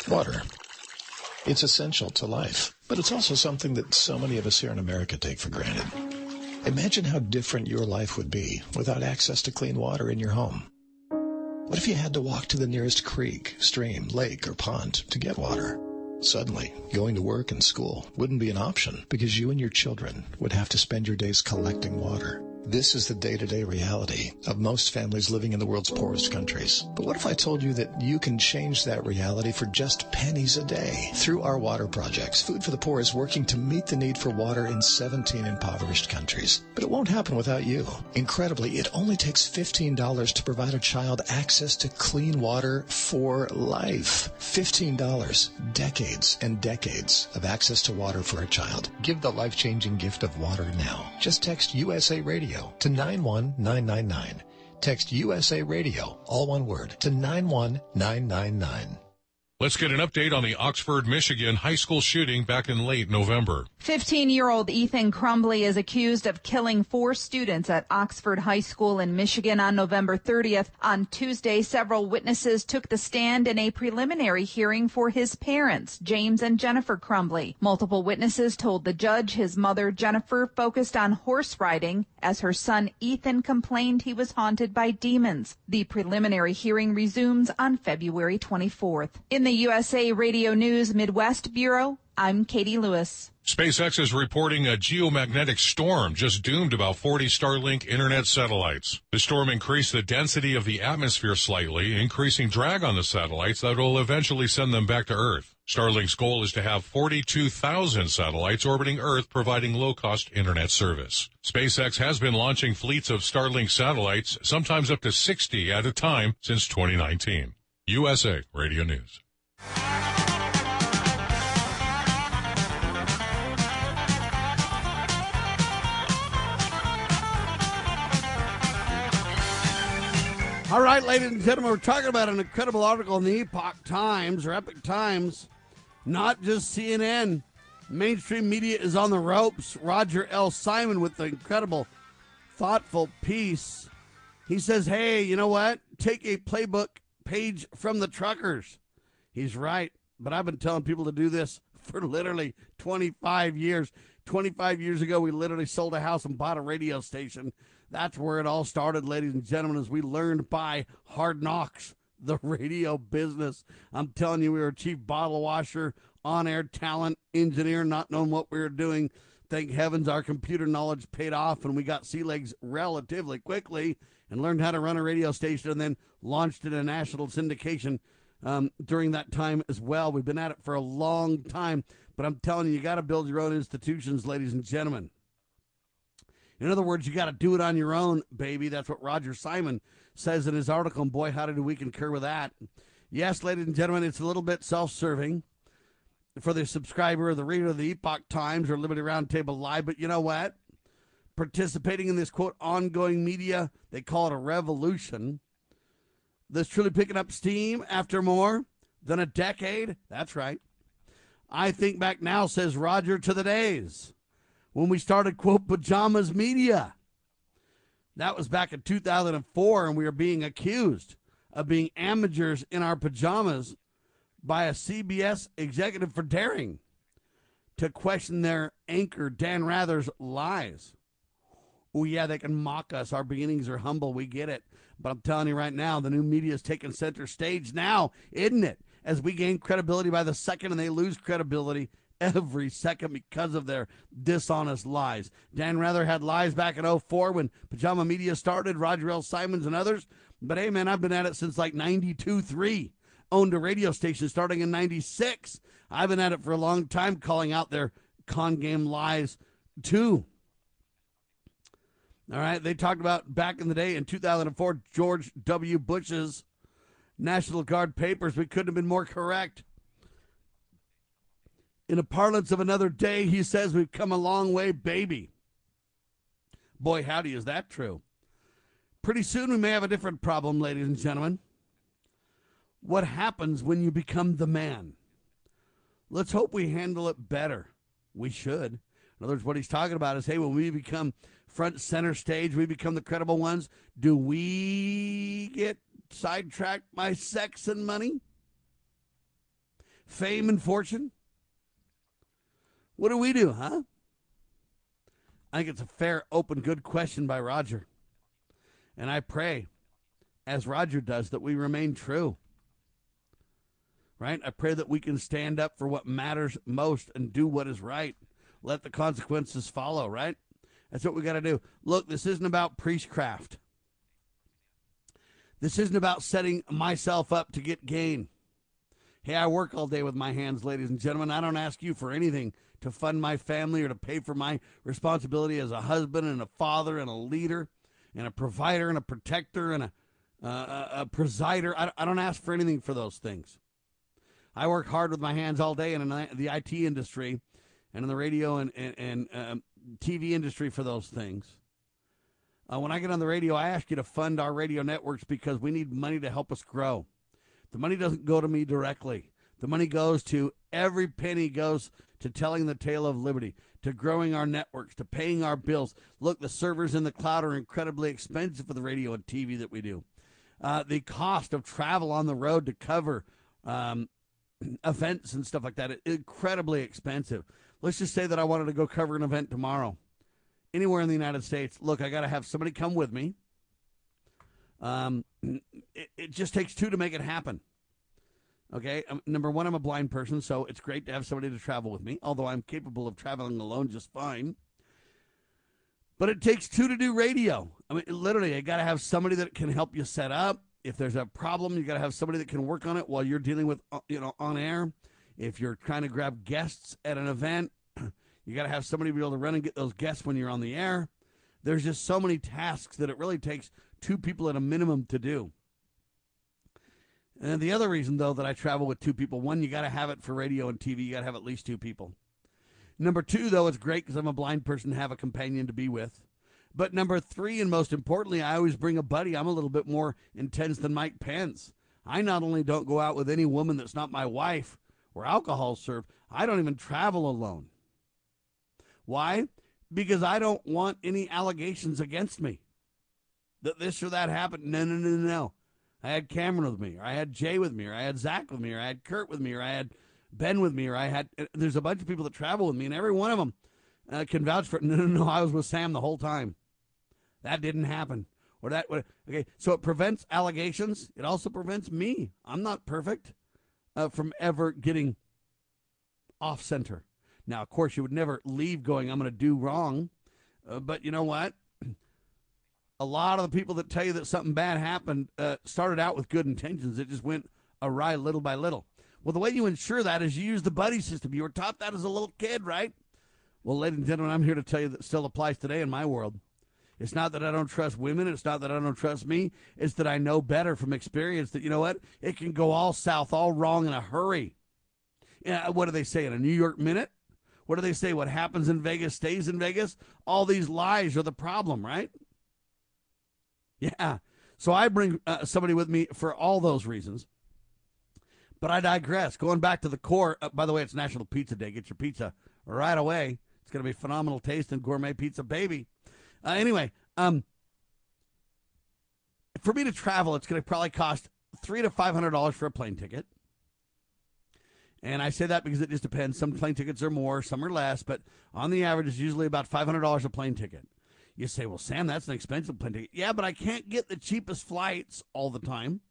Water. It's essential to life, but it's also something that so many of us here in America take for granted. Imagine how different your life would be without access to clean water in your home. What if you had to walk to the nearest creek, stream, lake, or pond to get water? Suddenly, going to work and school wouldn't be an option because you and your children would have to spend your days collecting water. This is the day-to-day reality of most families living in the world's poorest countries. But what if I told you that you can change that reality for just pennies a day? Through our water projects, Food for the Poor is working to meet the need for water in 17 impoverished countries. But it won't happen without you. Incredibly, it only takes $15 to provide a child access to clean water for life. $15. Decades and decades of access to water for a child. Give the life-changing gift of water now. Just text USA Radio to 91999. Text USA Radio, all one word, to 91999. Let's get an update on the Oxford, Michigan high school shooting back in late November. 15 year old Ethan Crumbley is accused of killing four students at Oxford High School in Michigan on November 30th. On Tuesday, several witnesses took the stand in a preliminary hearing for his parents, James and Jennifer Crumbley. Multiple witnesses told the judge his mother, Jennifer, focused on horse riding as her son Ethan complained he was haunted by demons. The preliminary hearing resumes on February 24th. In the USA Radio News Midwest Bureau, I'm Katie Lewis. SpaceX is reporting a geomagnetic storm just doomed about 40 Starlink internet satellites. The storm increased the density of the atmosphere slightly, increasing drag on the satellites that will eventually send them back to Earth. Starlink's goal is to have 42,000 satellites orbiting Earth providing low-cost internet service. SpaceX has been launching fleets of Starlink satellites, sometimes up to 60 at a time, since 2019. USA Radio News. All right, ladies and gentlemen, we're talking about an incredible article in the Epoch Times or Epic Times, not just CNN. Mainstream media is on the ropes. Roger L. Simon with the incredible, thoughtful piece. He says, hey, you know what? Take a playbook page from the truckers. He's right, but I've been telling people to do this for literally 25 years. 25 years ago, we literally sold a house and bought a radio station. That's where it all started, ladies and gentlemen, as we learned by hard knocks, the radio business. I'm telling you, we were chief bottle washer, on air talent, engineer, not knowing what we were doing. Thank heavens our computer knowledge paid off and we got sea legs relatively quickly and learned how to run a radio station and then launched it in national syndication um, during that time as well. We've been at it for a long time, but I'm telling you, you got to build your own institutions, ladies and gentlemen. In other words, you got to do it on your own, baby. That's what Roger Simon says in his article. And boy, how did we concur with that? Yes, ladies and gentlemen, it's a little bit self serving for the subscriber, or the reader of the Epoch Times or Liberty Roundtable Live. But you know what? Participating in this quote ongoing media, they call it a revolution. This truly picking up steam after more than a decade. That's right. I think back now, says Roger, to the days when we started, quote, pajamas media. That was back in 2004, and we were being accused of being amateurs in our pajamas by a CBS executive for daring to question their anchor, Dan Rather's lies. Oh, yeah, they can mock us. Our beginnings are humble. We get it. But I'm telling you right now, the new media is taking center stage now, isn't it? As we gain credibility by the second and they lose credibility every second because of their dishonest lies. Dan Rather had lies back in 04 when Pajama Media started, Roger L. Simons and others. But hey, man, I've been at it since like 92 3. Owned a radio station starting in 96. I've been at it for a long time calling out their con game lies too. All right, they talked about back in the day in 2004, George W. Bush's National Guard papers. We couldn't have been more correct. In a parlance of another day, he says, We've come a long way, baby. Boy, howdy, is that true? Pretty soon we may have a different problem, ladies and gentlemen. What happens when you become the man? Let's hope we handle it better. We should. In other words, what he's talking about is hey, when we become front center stage, we become the credible ones. Do we get sidetracked by sex and money? Fame and fortune? What do we do, huh? I think it's a fair, open, good question by Roger. And I pray, as Roger does, that we remain true. Right? I pray that we can stand up for what matters most and do what is right. Let the consequences follow, right? That's what we got to do. Look, this isn't about priestcraft. This isn't about setting myself up to get gain. Hey, I work all day with my hands, ladies and gentlemen. I don't ask you for anything to fund my family or to pay for my responsibility as a husband and a father and a leader and a provider and a protector and a, uh, a presider. I, I don't ask for anything for those things. I work hard with my hands all day in the IT industry and in the radio and, and, and um, TV industry for those things. Uh, when I get on the radio, I ask you to fund our radio networks because we need money to help us grow. The money doesn't go to me directly. The money goes to every penny goes to telling the tale of liberty, to growing our networks, to paying our bills. Look, the servers in the cloud are incredibly expensive for the radio and TV that we do. Uh, the cost of travel on the road to cover um, events and stuff like that incredibly expensive. Let's just say that I wanted to go cover an event tomorrow, anywhere in the United States. Look, I got to have somebody come with me. Um, it, it just takes two to make it happen. Okay, um, number one, I'm a blind person, so it's great to have somebody to travel with me, although I'm capable of traveling alone just fine. But it takes two to do radio. I mean, literally, you got to have somebody that can help you set up. If there's a problem, you got to have somebody that can work on it while you're dealing with, uh, you know, on air. If you're trying to grab guests at an event, you got to have somebody be able to run and get those guests when you're on the air. There's just so many tasks that it really takes two people at a minimum to do. And the other reason, though, that I travel with two people one, you got to have it for radio and TV. You got to have at least two people. Number two, though, it's great because I'm a blind person to have a companion to be with. But number three, and most importantly, I always bring a buddy. I'm a little bit more intense than Mike Pence. I not only don't go out with any woman that's not my wife or alcohol served, I don't even travel alone. Why? Because I don't want any allegations against me that this or that happened. No, no, no, no. I had Cameron with me, or I had Jay with me, or I had Zach with me, or I had Kurt with me, or I had Ben with me, or I had. Uh, there's a bunch of people that travel with me, and every one of them uh, can vouch for. No, no, no. I was with Sam the whole time. That didn't happen. Or that. Okay, so it prevents allegations. It also prevents me. I'm not perfect uh, from ever getting off center. Now, of course, you would never leave going, "I'm going to do wrong," uh, but you know what? a lot of the people that tell you that something bad happened uh, started out with good intentions. It just went awry little by little. Well, the way you ensure that is you use the buddy system. You were taught that as a little kid, right? Well, ladies and gentlemen, I'm here to tell you that still applies today in my world. It's not that I don't trust women. It's not that I don't trust me. It's that I know better from experience that, you know what? It can go all south, all wrong in a hurry. Yeah, what do they say in a New York minute? What do they say? What happens in Vegas stays in Vegas? All these lies are the problem, right? Yeah. So I bring uh, somebody with me for all those reasons. But I digress. Going back to the core. Uh, by the way, it's National Pizza Day. Get your pizza right away. It's going to be phenomenal taste and gourmet pizza, baby. Uh, anyway, um, for me to travel, it's going to probably cost three to five hundred dollars for a plane ticket. And I say that because it just depends. Some plane tickets are more, some are less, but on the average, it's usually about five hundred dollars a plane ticket. You say, well, Sam, that's an expensive plane ticket. Yeah, but I can't get the cheapest flights all the time.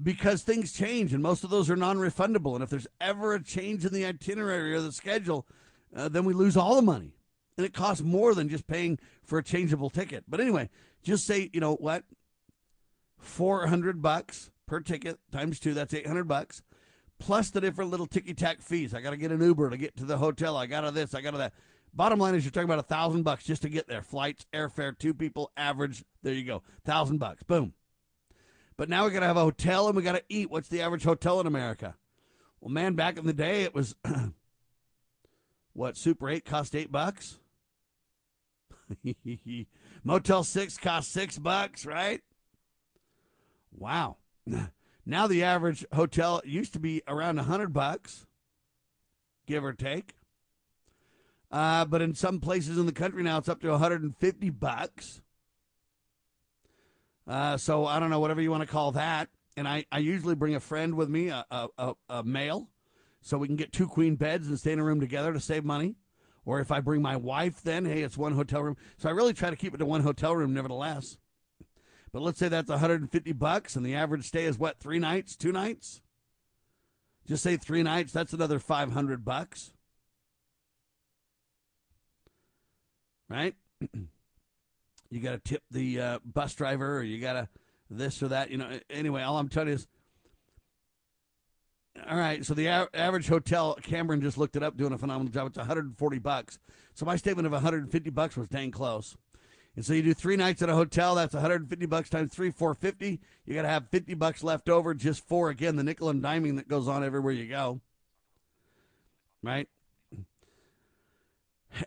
because things change and most of those are non-refundable. And if there's ever a change in the itinerary or the schedule, uh, then we lose all the money. And it costs more than just paying for a changeable ticket. But anyway, just say, you know what? 400 bucks per ticket times two, that's 800 bucks. Plus the different little ticky tack fees. I got to get an Uber to get to the hotel. I got to this, I got to that. Bottom line is you're talking about a thousand bucks just to get there. Flights, airfare, two people, average. There you go. Thousand bucks. Boom. But now we got to have a hotel and we got to eat. What's the average hotel in America? Well, man, back in the day, it was what Super 8 cost eight bucks. Motel 6 cost six bucks, right? Wow. Now the average hotel used to be around a hundred bucks, give or take. Uh, but in some places in the country now, it's up to 150 bucks. Uh, so I don't know, whatever you want to call that. And I, I usually bring a friend with me, a, a, a male, so we can get two queen beds and stay in a room together to save money. Or if I bring my wife, then hey, it's one hotel room. So I really try to keep it to one hotel room, nevertheless. But let's say that's 150 bucks, and the average stay is what? Three nights, two nights. Just say three nights. That's another 500 bucks. Right? you got to tip the uh, bus driver, or you got to this or that. You know. Anyway, all I'm telling you is. All right, so the average hotel, Cameron just looked it up, doing a phenomenal job. It's 140 bucks. So my statement of 150 bucks was dang close. And so you do three nights at a hotel. That's 150 bucks times three, 450. You got to have 50 bucks left over just for again the nickel and diming that goes on everywhere you go. Right.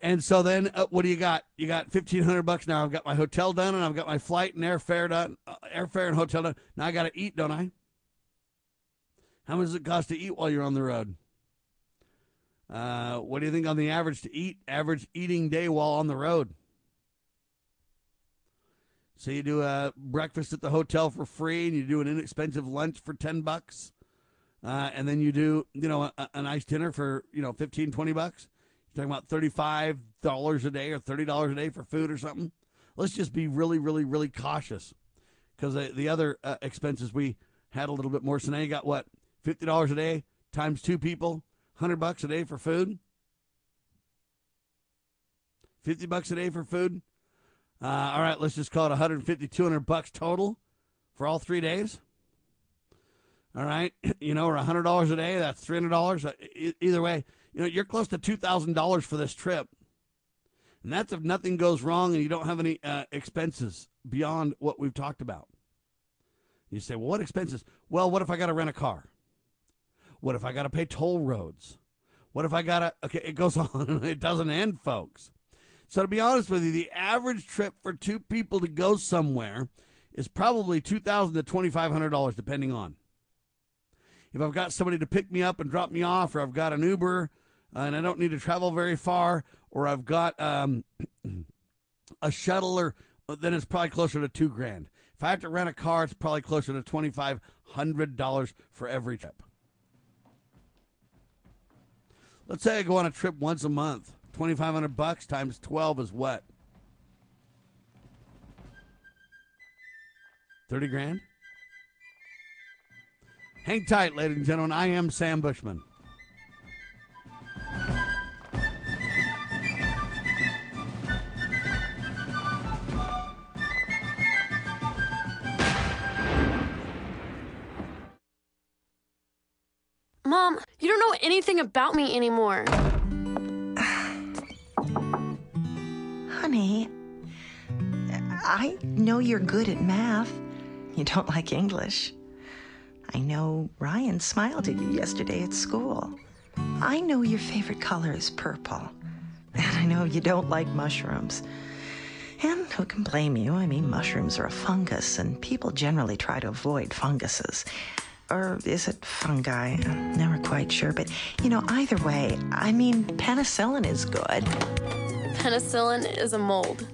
And so then, uh, what do you got? You got 1500 bucks now. I've got my hotel done, and I've got my flight and airfare done, uh, airfare and hotel done. Now I got to eat, don't I? How much does it cost to eat while you're on the road? Uh, what do you think on the average to eat? Average eating day while on the road? So you do a breakfast at the hotel for free, and you do an inexpensive lunch for ten bucks, uh, and then you do you know a, a, nice dinner for you know 15, 20 bucks. You're talking about thirty five dollars a day or thirty dollars a day for food or something. Let's just be really, really, really cautious because the, the other uh, expenses we had a little bit more. So now you got what fifty dollars a day times two people, hundred bucks a day for food. Fifty bucks a day for food. Uh, all right, let's just call it 150, 200 bucks total for all three days. All right, you know, or $100 a day, that's $300. Uh, either way, you know, you're close to $2,000 for this trip. And that's if nothing goes wrong and you don't have any uh, expenses beyond what we've talked about. You say, well, what expenses? Well, what if I got to rent a car? What if I got to pay toll roads? What if I got to, okay, it goes on. it doesn't end, folks. So to be honest with you, the average trip for two people to go somewhere is probably 2,000 to twenty five hundred dollars, depending on if I've got somebody to pick me up and drop me off, or I've got an Uber uh, and I don't need to travel very far, or I've got um, a shuttle, or uh, then it's probably closer to two grand. If I have to rent a car, it's probably closer to twenty five hundred dollars for every trip. Let's say I go on a trip once a month. 2500 bucks times 12 is what? 30 grand? Hang tight, ladies and gentlemen. I am Sam Bushman. Mom, you don't know anything about me anymore. Honey, I know you're good at math. You don't like English. I know Ryan smiled at you yesterday at school. I know your favorite color is purple. And I know you don't like mushrooms. And who can blame you? I mean, mushrooms are a fungus, and people generally try to avoid funguses. Or is it fungi? I'm never quite sure. But, you know, either way, I mean, penicillin is good. Penicillin is a mold.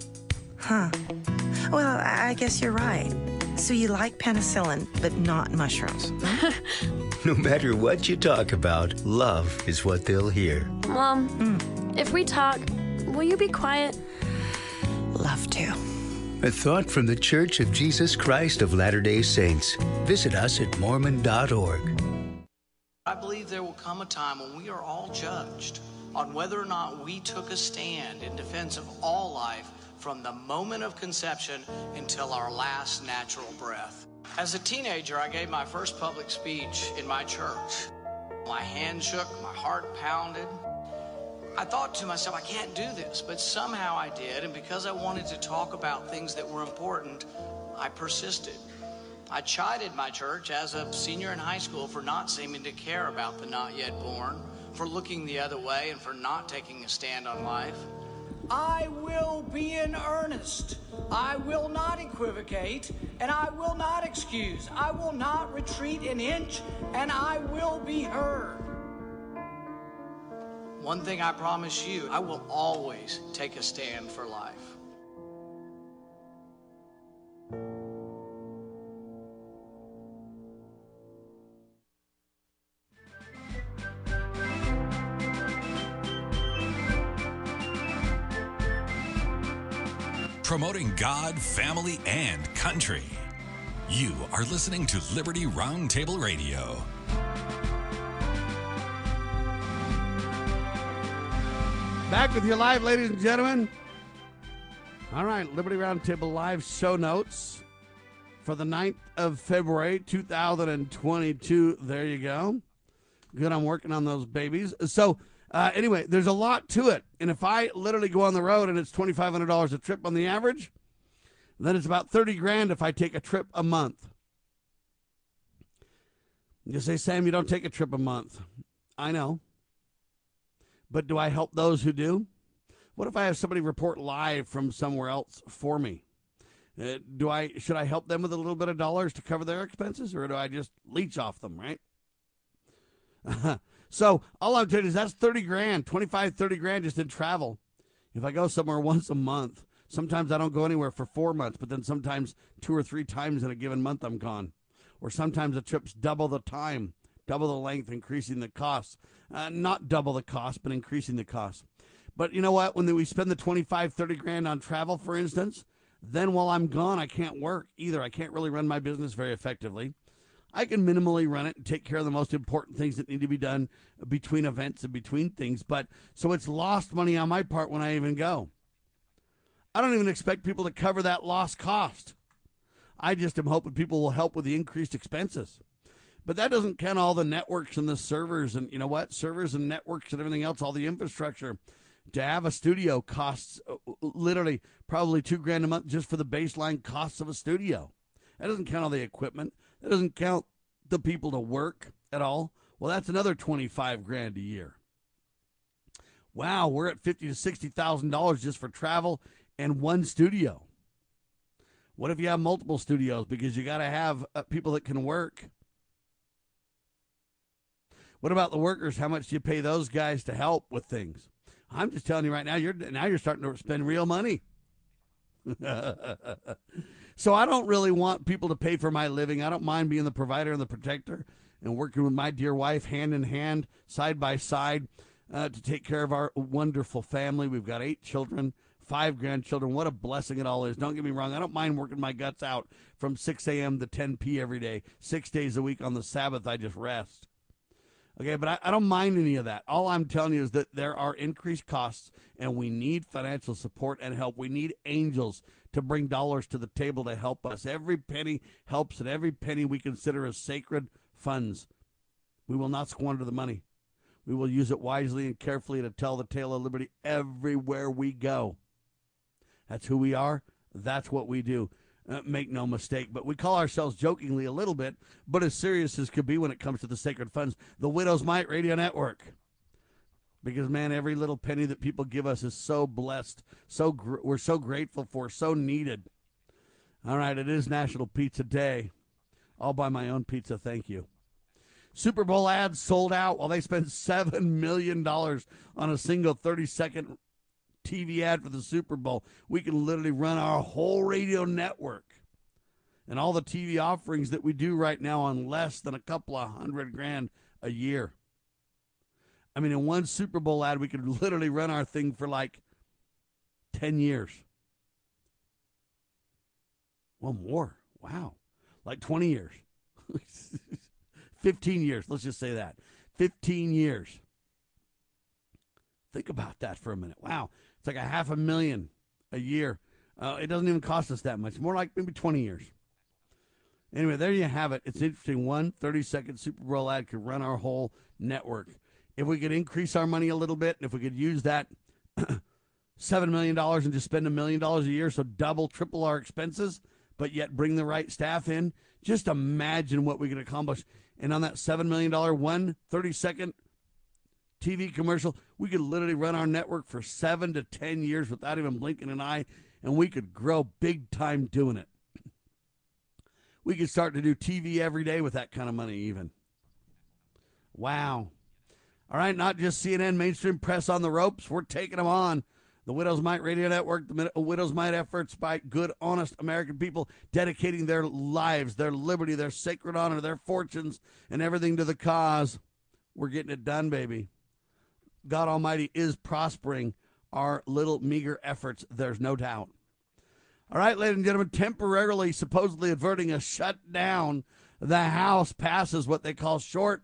Huh. Well, I guess you're right. So you like penicillin, but not mushrooms. no matter what you talk about, love is what they'll hear. Mom, mm. if we talk, will you be quiet? Love to. A thought from the Church of Jesus Christ of Latter day Saints. Visit us at Mormon.org. I believe there will come a time when we are all judged on whether or not we took a stand in defense of all life from the moment of conception until our last natural breath. As a teenager, I gave my first public speech in my church. My hand shook, my heart pounded. I thought to myself, I can't do this, but somehow I did, and because I wanted to talk about things that were important, I persisted. I chided my church as a senior in high school for not seeming to care about the not yet born, for looking the other way, and for not taking a stand on life. I will be in earnest. I will not equivocate, and I will not excuse. I will not retreat an inch, and I will be heard. One thing I promise you, I will always take a stand for life. Promoting God, family, and country. You are listening to Liberty Roundtable Radio. Back with you live, ladies and gentlemen. All right, Liberty Roundtable Live show notes for the 9th of February, 2022. There you go. Good, I'm working on those babies. So, uh, anyway, there's a lot to it. And if I literally go on the road and it's $2,500 a trip on the average, then it's about 30 grand if I take a trip a month. You say, Sam, you don't take a trip a month. I know. But do I help those who do? What if I have somebody report live from somewhere else for me? Uh, do I should I help them with a little bit of dollars to cover their expenses, or do I just leech off them? Right. so all I'm you is that's thirty grand, 25, 30 grand just in travel. If I go somewhere once a month, sometimes I don't go anywhere for four months, but then sometimes two or three times in a given month I'm gone, or sometimes the trip's double the time, double the length, increasing the cost. Uh, not double the cost, but increasing the cost. But you know what? When we spend the 25, 30 grand on travel, for instance, then while I'm gone, I can't work either. I can't really run my business very effectively. I can minimally run it and take care of the most important things that need to be done between events and between things. But so it's lost money on my part when I even go. I don't even expect people to cover that lost cost. I just am hoping people will help with the increased expenses. But that doesn't count all the networks and the servers and you know what? Servers and networks and everything else, all the infrastructure. To have a studio costs uh, literally probably two grand a month just for the baseline costs of a studio. That doesn't count all the equipment. That doesn't count the people to work at all. Well, that's another 25 grand a year. Wow, we're at fifty to sixty thousand dollars just for travel and one studio. What if you have multiple studios because you got to have uh, people that can work? What about the workers? How much do you pay those guys to help with things? I'm just telling you right now, you're now you're starting to spend real money. so I don't really want people to pay for my living. I don't mind being the provider and the protector and working with my dear wife hand in hand, side by side, uh, to take care of our wonderful family. We've got eight children, five grandchildren. What a blessing it all is. Don't get me wrong. I don't mind working my guts out from 6 a.m. to 10 p. every day, six days a week. On the Sabbath, I just rest. Okay, but I, I, don't mind any of that. All I'm telling you is that there are increased costs and we need financial support and help. We need angels to bring dollars to the table to help us. Every penny helps, and every penny we consider as sacred funds. We will not squander the money. We will use it wisely and carefully to tell the tale of liberty everywhere we go. That's who we are. That's what we do. Uh, make no mistake. But we call ourselves jokingly a little bit, but as serious as could be when it comes to the sacred funds, the Widow's Might Radio Network. Because man, every little penny that people give us is so blessed, so gr- we're so grateful for, so needed. All right, it is National Pizza Day. I'll buy my own pizza, thank you. Super Bowl ads sold out while they spent $7 million on a single 30 second TV ad for the Super Bowl. We can literally run our whole radio network and all the TV offerings that we do right now on less than a couple of hundred grand a year. I mean, in one Super Bowl ad, we could literally run our thing for like 10 years. Well, more. Wow. Like 20 years. 15 years. Let's just say that. 15 years. Think about that for a minute. Wow. It's like a half a million a year. Uh, it doesn't even cost us that much. More like maybe 20 years. Anyway, there you have it. It's interesting. One 30 second Super Bowl ad could run our whole network. If we could increase our money a little bit, and if we could use that $7 million and just spend a million dollars a year, so double, triple our expenses, but yet bring the right staff in, just imagine what we could accomplish. And on that $7 million, one 30 second TV commercial, we could literally run our network for seven to 10 years without even blinking an eye, and we could grow big time doing it. We could start to do TV every day with that kind of money, even. Wow. All right, not just CNN mainstream press on the ropes. We're taking them on. The Widows Might Radio Network, the Widows Might efforts by good, honest American people dedicating their lives, their liberty, their sacred honor, their fortunes, and everything to the cause. We're getting it done, baby. God Almighty is prospering our little meager efforts, there's no doubt. All right, ladies and gentlemen, temporarily, supposedly averting a shutdown, the House passes what they call short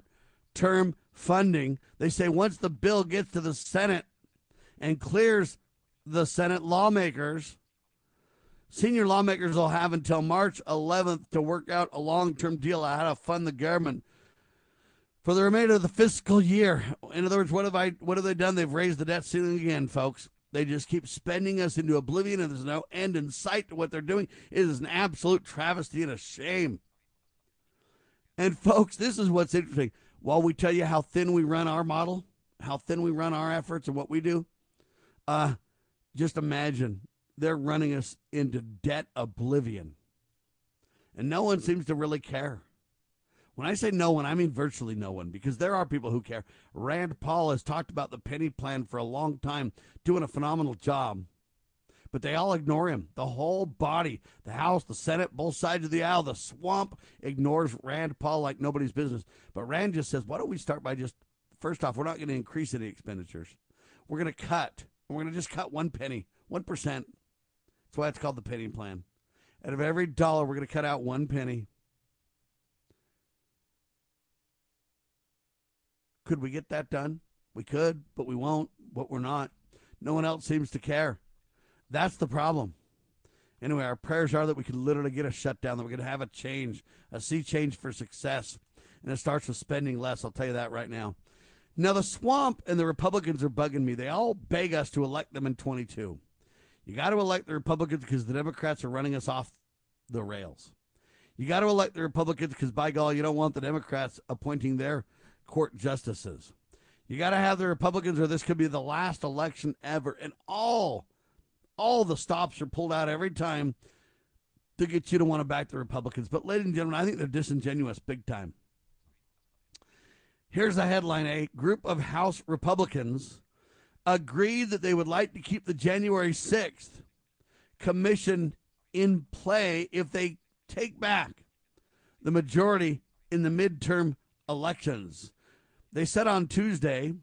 term funding. They say once the bill gets to the Senate and clears the Senate lawmakers, senior lawmakers will have until March 11th to work out a long term deal on how to fund the government for the remainder of the fiscal year. In other words, what have I what have they done? They've raised the debt ceiling again, folks. They just keep spending us into oblivion, and there's no end in sight to what they're doing. It is an absolute travesty and a shame. And folks, this is what's interesting. While we tell you how thin we run our model, how thin we run our efforts and what we do, uh, just imagine they're running us into debt oblivion. And no one seems to really care. When I say no one, I mean virtually no one, because there are people who care. Rand Paul has talked about the penny plan for a long time, doing a phenomenal job. But they all ignore him. The whole body, the House, the Senate, both sides of the aisle, the swamp ignores Rand Paul like nobody's business. But Rand just says, why don't we start by just, first off, we're not going to increase any expenditures. We're going to cut. We're going to just cut one penny, 1%. That's why it's called the penny plan. Out of every dollar, we're going to cut out one penny. Could we get that done? We could, but we won't, but we're not. No one else seems to care. That's the problem. Anyway, our prayers are that we can literally get a shutdown, that we can have a change, a sea change for success. And it starts with spending less. I'll tell you that right now. Now, the swamp and the Republicans are bugging me. They all beg us to elect them in 22. You got to elect the Republicans because the Democrats are running us off the rails. You got to elect the Republicans because, by golly, you don't want the Democrats appointing their court justices. You got to have the Republicans, or this could be the last election ever. And all, all the stops are pulled out every time to get you to want to back the Republicans. But, ladies and gentlemen, I think they're disingenuous big time. Here's the headline A group of House Republicans agreed that they would like to keep the January 6th commission in play if they take back the majority in the midterm elections. They said on Tuesday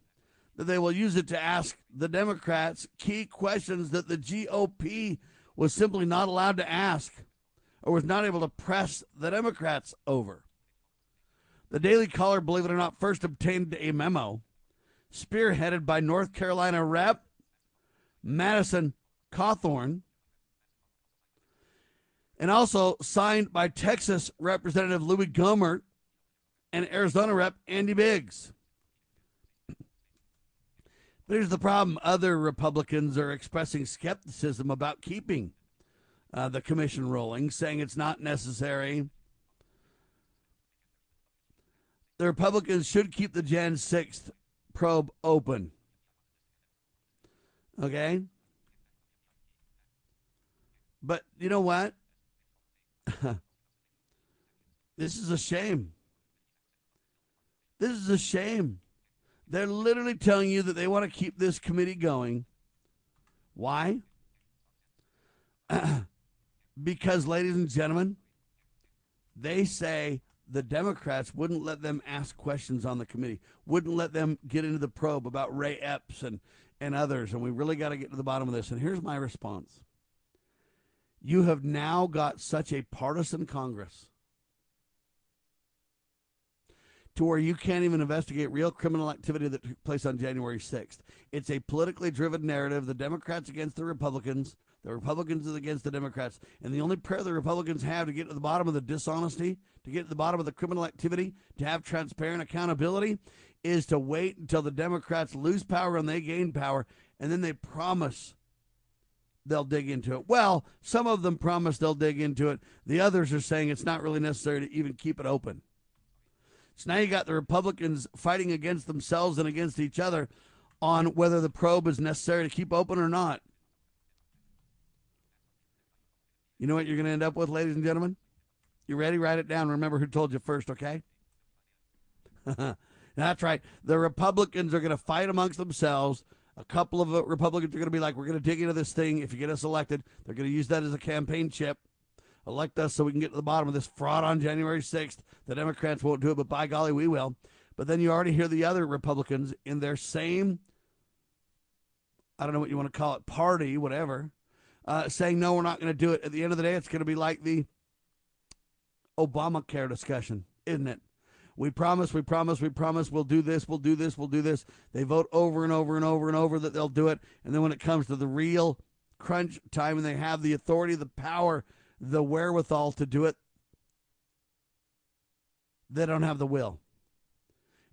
that they will use it to ask the Democrats key questions that the GOP was simply not allowed to ask or was not able to press the Democrats over. The Daily Caller, believe it or not, first obtained a memo spearheaded by North Carolina Rep. Madison Cawthorn and also signed by Texas Representative Louis Gohmert and Arizona Rep. Andy Biggs. But here's the problem other Republicans are expressing skepticism about keeping uh, the commission rolling, saying it's not necessary. The Republicans should keep the Jan 6th probe open. Okay? But you know what? this is a shame. This is a shame. They're literally telling you that they want to keep this committee going. Why? because, ladies and gentlemen, they say the Democrats wouldn't let them ask questions on the committee, wouldn't let them get into the probe about Ray Epps and, and others. And we really got to get to the bottom of this. And here's my response You have now got such a partisan Congress to where you can't even investigate real criminal activity that took place on January 6th. It's a politically driven narrative. The Democrats against the Republicans, the Republicans against the Democrats. And the only prayer the Republicans have to get to the bottom of the dishonesty, to get to the bottom of the criminal activity, to have transparent accountability, is to wait until the Democrats lose power and they gain power. And then they promise they'll dig into it. Well, some of them promise they'll dig into it. The others are saying it's not really necessary to even keep it open. So now you got the Republicans fighting against themselves and against each other on whether the probe is necessary to keep open or not. You know what you're going to end up with, ladies and gentlemen? You ready? Write it down. Remember who told you first, okay? That's right. The Republicans are going to fight amongst themselves. A couple of Republicans are going to be like, we're going to dig into this thing. If you get us elected, they're going to use that as a campaign chip elect us so we can get to the bottom of this fraud on January 6th. The Democrats won't do it, but by golly, we will. But then you already hear the other Republicans in their same, I don't know what you want to call it, party, whatever, uh, saying, no, we're not going to do it. At the end of the day, it's going to be like the Obamacare discussion, isn't it? We promise, we promise, we promise we'll do this, we'll do this, we'll do this. They vote over and over and over and over that they'll do it. And then when it comes to the real crunch time and they have the authority, the power the wherewithal to do it, they don't have the will.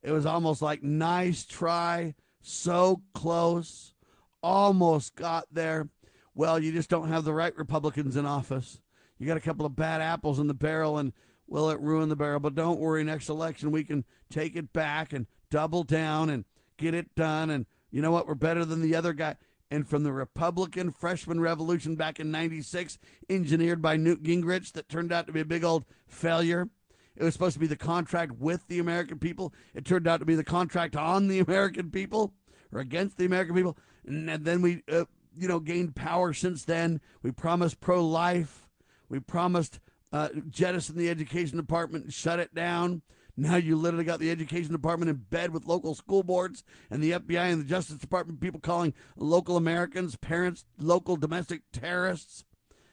It was almost like nice try, so close, almost got there. Well, you just don't have the right Republicans in office. You got a couple of bad apples in the barrel, and will it ruin the barrel? But don't worry, next election we can take it back and double down and get it done. And you know what? We're better than the other guy and from the Republican freshman revolution back in 96, engineered by Newt Gingrich, that turned out to be a big old failure. It was supposed to be the contract with the American people. It turned out to be the contract on the American people or against the American people. And then we, uh, you know, gained power since then. We promised pro life. We promised uh, jettison the education department, and shut it down. Now you literally got the education department in bed with local school boards and the FBI and the Justice Department people calling local Americans, parents, local domestic terrorists.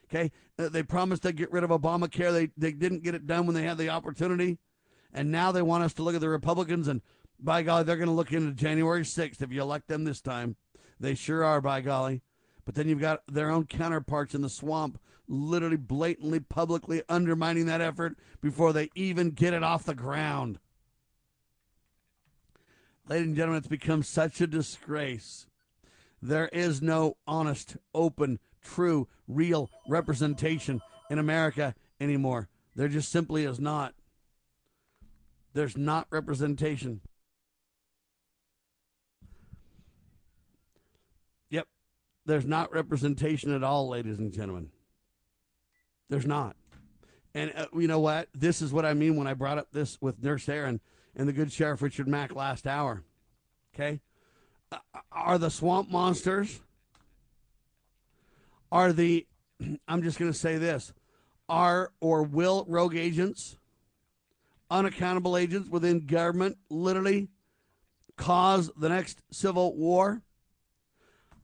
Okay, uh, they promised they'd get rid of Obamacare. They they didn't get it done when they had the opportunity, and now they want us to look at the Republicans and by golly, they're going to look into January 6th if you elect them this time. They sure are, by golly. But then you've got their own counterparts in the swamp literally blatantly, publicly undermining that effort before they even get it off the ground. Ladies and gentlemen, it's become such a disgrace. There is no honest, open, true, real representation in America anymore. There just simply is not. There's not representation. Yep. There's not representation at all, ladies and gentlemen. There's not. And uh, you know what? This is what I mean when I brought up this with Nurse Erin and the good Sheriff Richard Mack last hour. Okay? Uh, are the swamp monsters, are the, I'm just going to say this, are or will rogue agents, unaccountable agents within government literally cause the next civil war?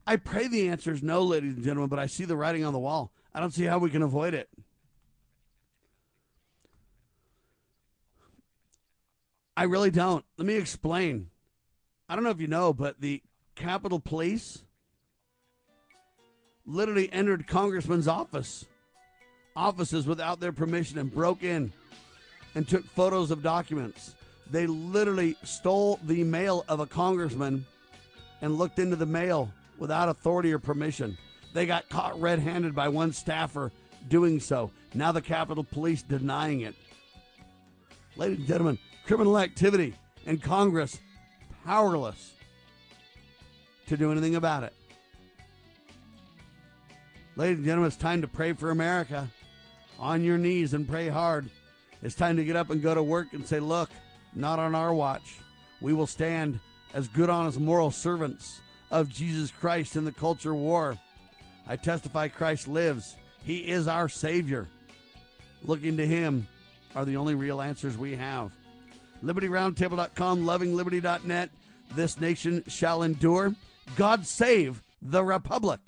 I pray the answer is no, ladies and gentlemen, but I see the writing on the wall. I don't see how we can avoid it. I really don't. Let me explain. I don't know if you know, but the Capitol Police literally entered Congressman's office offices without their permission and broke in and took photos of documents. They literally stole the mail of a congressman and looked into the mail without authority or permission. They got caught red handed by one staffer doing so. Now the Capitol Police denying it. Ladies and gentlemen, criminal activity and Congress powerless to do anything about it. Ladies and gentlemen, it's time to pray for America. On your knees and pray hard. It's time to get up and go to work and say, look, not on our watch. We will stand as good, honest, moral servants of Jesus Christ in the culture war. I testify Christ lives. He is our Savior. Looking to Him are the only real answers we have. LibertyRoundtable.com, lovingliberty.net. This nation shall endure. God save the Republic.